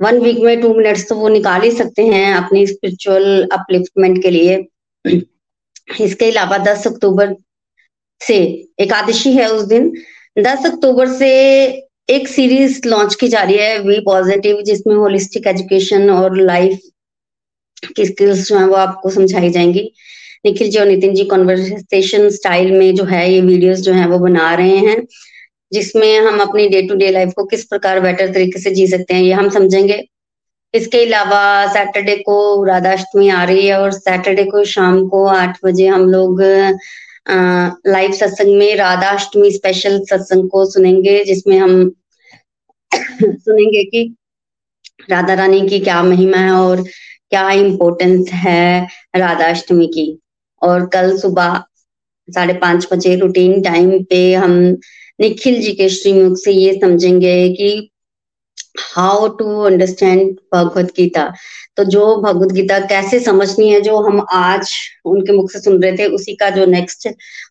वन वीक में टू मिनट्स तो वो निकाल ही सकते हैं अपनी स्पिरिचुअल अपलिफ्टमेंट के लिए। इसके अलावा 10 अक्टूबर से एकादशी है उस दिन। 10 अक्टूबर से एक सीरीज़ लॉन्च की जा रही है वी पॉजिटिव जिसमें होलिस्टिक एजुकेशन और लाइफ की स्किल्स जो है वो आपको समझाई जाएँगी। निखिल जी और नितिन जी कॉन्वर्सेशन स्टाइल में जो है, ये वीडियोस जो है वो बना रहे हैं, जिसमें हम अपनी डे टू डे लाइफ को किस प्रकार बेटर तरीके से जी सकते हैं, ये हम समझेंगे। इसके अलावा सैटरडे को राधाष्टमी आ रही है और सैटरडे को शाम को आठ बजे हम लोग लाइव सत्संग में राधाष्टमी स्पेशल सत्संग को सुनेंगे, जिसमें हम सुनेंगे कि राधा रानी की क्या महिमा है और क्या इम्पोर्टेंस है राधाष्टमी की। और कल सुबह साढ़े पाँच बजे रूटीन टाइम पे हम निखिल जी के श्रीमुख से ये समझेंगे कि how to understand Bhagavad Gita तो जो भगवत गीता कैसे समझनी है, जो हम आज उनके मुख से सुन रहे थे, उसी का जो नेक्स्ट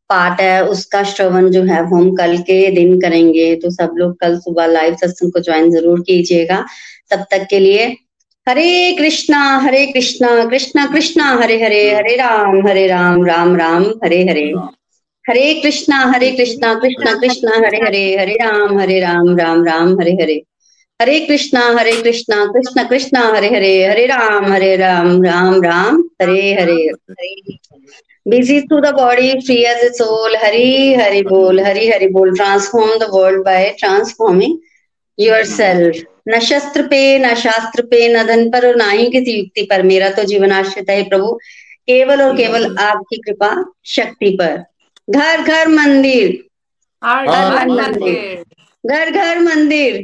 पार्ट है, उसका श्रवण जो है हम कल के दिन करेंगे। तो सब लोग कल सुबह लाइव सत्संग को ज्वाइन ज़रूर कीजिएगा। तब तक के लिए, हरे कृष्णा हरे कृष्णा कृष्णा कृष्णा, हरे हरे हरे राम हरे राम राम राम, हरे हरे। हरे कृष्णा हरे कृष्णा कृष्णा कृष्णा, हरे हरे हरे राम हरे राम राम राम, हरे हरे। हरे कृष्णा हरे कृष्णा कृष्ण कृष्णा हरे हरे हरे राम हरे Ram Ram Ram Hare Hare. Busy to the body free as a soul hari hari bol hari hari bol transform the world by transforming yourself न शस्त्र पे न शास्त्र पे न धन पर और ना ही किसी युक्ति पर। मेरा तो जीवन आश्रित है प्रभु केवल और केवल आपकी कृपा शक्ति पर। घर घर हर मंदिर। घर घर मंदिर।